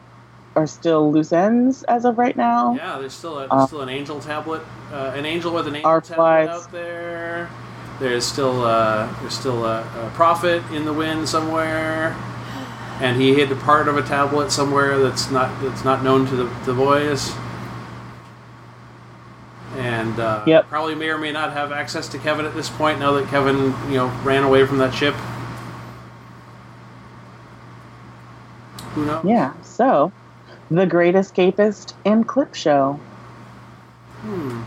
[SPEAKER 1] are still loose ends as of right now.
[SPEAKER 2] Yeah, there's still a, there's
[SPEAKER 1] Uh,
[SPEAKER 2] still an angel tablet, uh, an angel with an angel tablet
[SPEAKER 1] wise.
[SPEAKER 2] out there. There's still uh, there's still a, a prophet in the wind somewhere, and he hid a part of a tablet somewhere that's not that's not known to the, the boys. And uh,
[SPEAKER 1] Yep.
[SPEAKER 2] probably may or may not have access to Kevin at this point. Now that Kevin, you know, ran away from that ship. Who knows?
[SPEAKER 1] Yeah. So, The Great Escapist and Clip Show.
[SPEAKER 2] Hmm.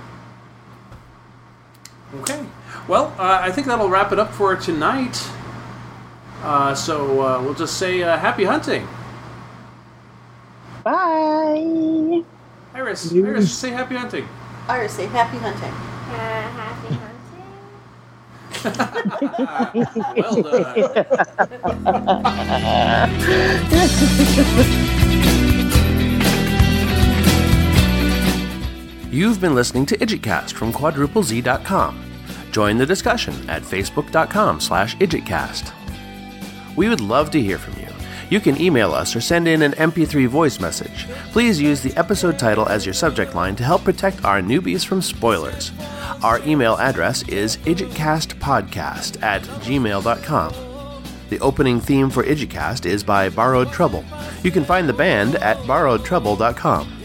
[SPEAKER 2] Okay. Well, uh, I think that'll wrap it up for tonight. Uh, so uh, we'll just say uh, happy hunting.
[SPEAKER 1] Bye.
[SPEAKER 2] Iris,
[SPEAKER 4] Yes.
[SPEAKER 2] Iris, say happy hunting.
[SPEAKER 3] Iris, say happy hunting.
[SPEAKER 5] Uh, happy hunting.
[SPEAKER 2] well done.
[SPEAKER 7] You've been listening to IdjitCast from quadruplez.com. Join the discussion at facebook.com slash idjitcast. We would love to hear from you. You can email us or send in an MP3 voice message. Please use the episode title as your subject line to help protect our newbies from spoilers. Our email address is idjitcastpodcast at gmail.com. The opening theme for IdjitCast is by Borrowed Trouble. You can find the band at borrowedtrouble.com.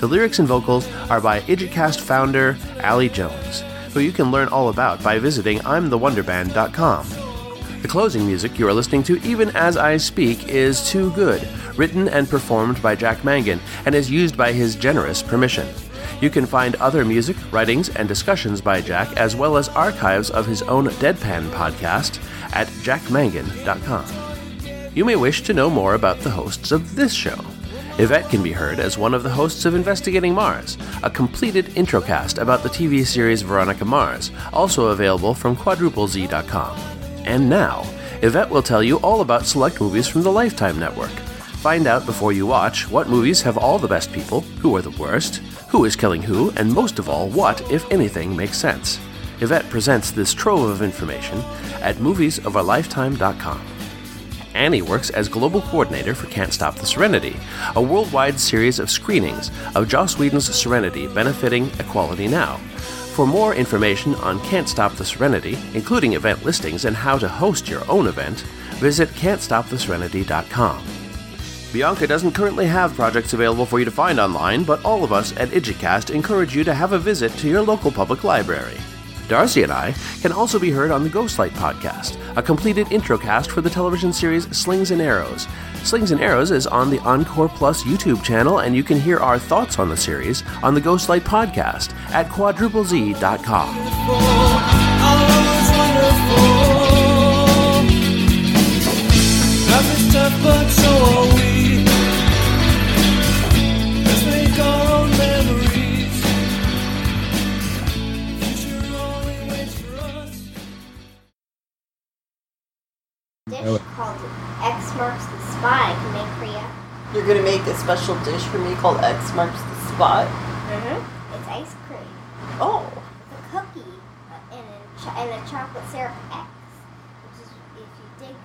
[SPEAKER 7] The lyrics and vocals are by IdjitCast founder Ali Jones, who you can learn all about by visiting I'mTheWonderBand.com. The closing music you are listening to even as I speak is Too Good, written and performed by Jack Mangan and is used by his generous permission. You can find other music, writings, and discussions by Jack, as well as archives of his own Deadpan podcast at jackmangan.com. You may wish to know more about the hosts of this show. Yvette can be heard as one of the hosts of Investigating Mars, a completed introcast about the TV series Veronica Mars, also available from quadruplez.com. And now, Yvette will tell you all about select movies from the Lifetime Network. Find out before you watch what movies have all the best people, who are the worst, who is killing who, and most of all, what, if anything, makes sense. Yvette presents this trove of information at moviesofourlifetime.com. Annie works as global coordinator for Can't Stop the Serenity, a worldwide series of screenings of Joss Whedon's Serenity benefiting Equality Now. For more information on Can't Stop the Serenity, including event listings and how to host your own event, visit can'tstoptheserenity.com. Bianca doesn't currently have projects available for you to find online, but all of us at IdjitCast encourage you to have a visit to your local public library. Darcy and I can also be heard on the Ghostlight podcast, a completed introcast for the television series Slings and Arrows. Slings and Arrows is on the Encore Plus YouTube channel, and you can hear our thoughts on the series on the Ghostlight podcast at quadruplez.com.
[SPEAKER 8] Wonderful.
[SPEAKER 3] You're gonna make a special dish for me called X marks the spot.
[SPEAKER 5] Mm-hmm. It's ice cream.
[SPEAKER 3] Oh,
[SPEAKER 5] It's a cookie uh, and a, cho- and a chocolate syrup X. Which is if you dig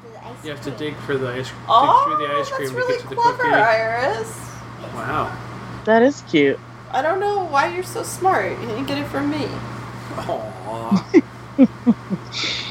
[SPEAKER 5] through the ice
[SPEAKER 2] You have to dig for the ice, dig
[SPEAKER 3] oh,
[SPEAKER 2] through the ice cream
[SPEAKER 3] that's
[SPEAKER 2] to
[SPEAKER 3] really
[SPEAKER 2] get to the
[SPEAKER 3] clever,
[SPEAKER 2] cookie.
[SPEAKER 3] Iris.
[SPEAKER 2] Wow.
[SPEAKER 1] That is cute.
[SPEAKER 3] I don't know why you're so smart. You didn't get it from me.
[SPEAKER 2] Aww.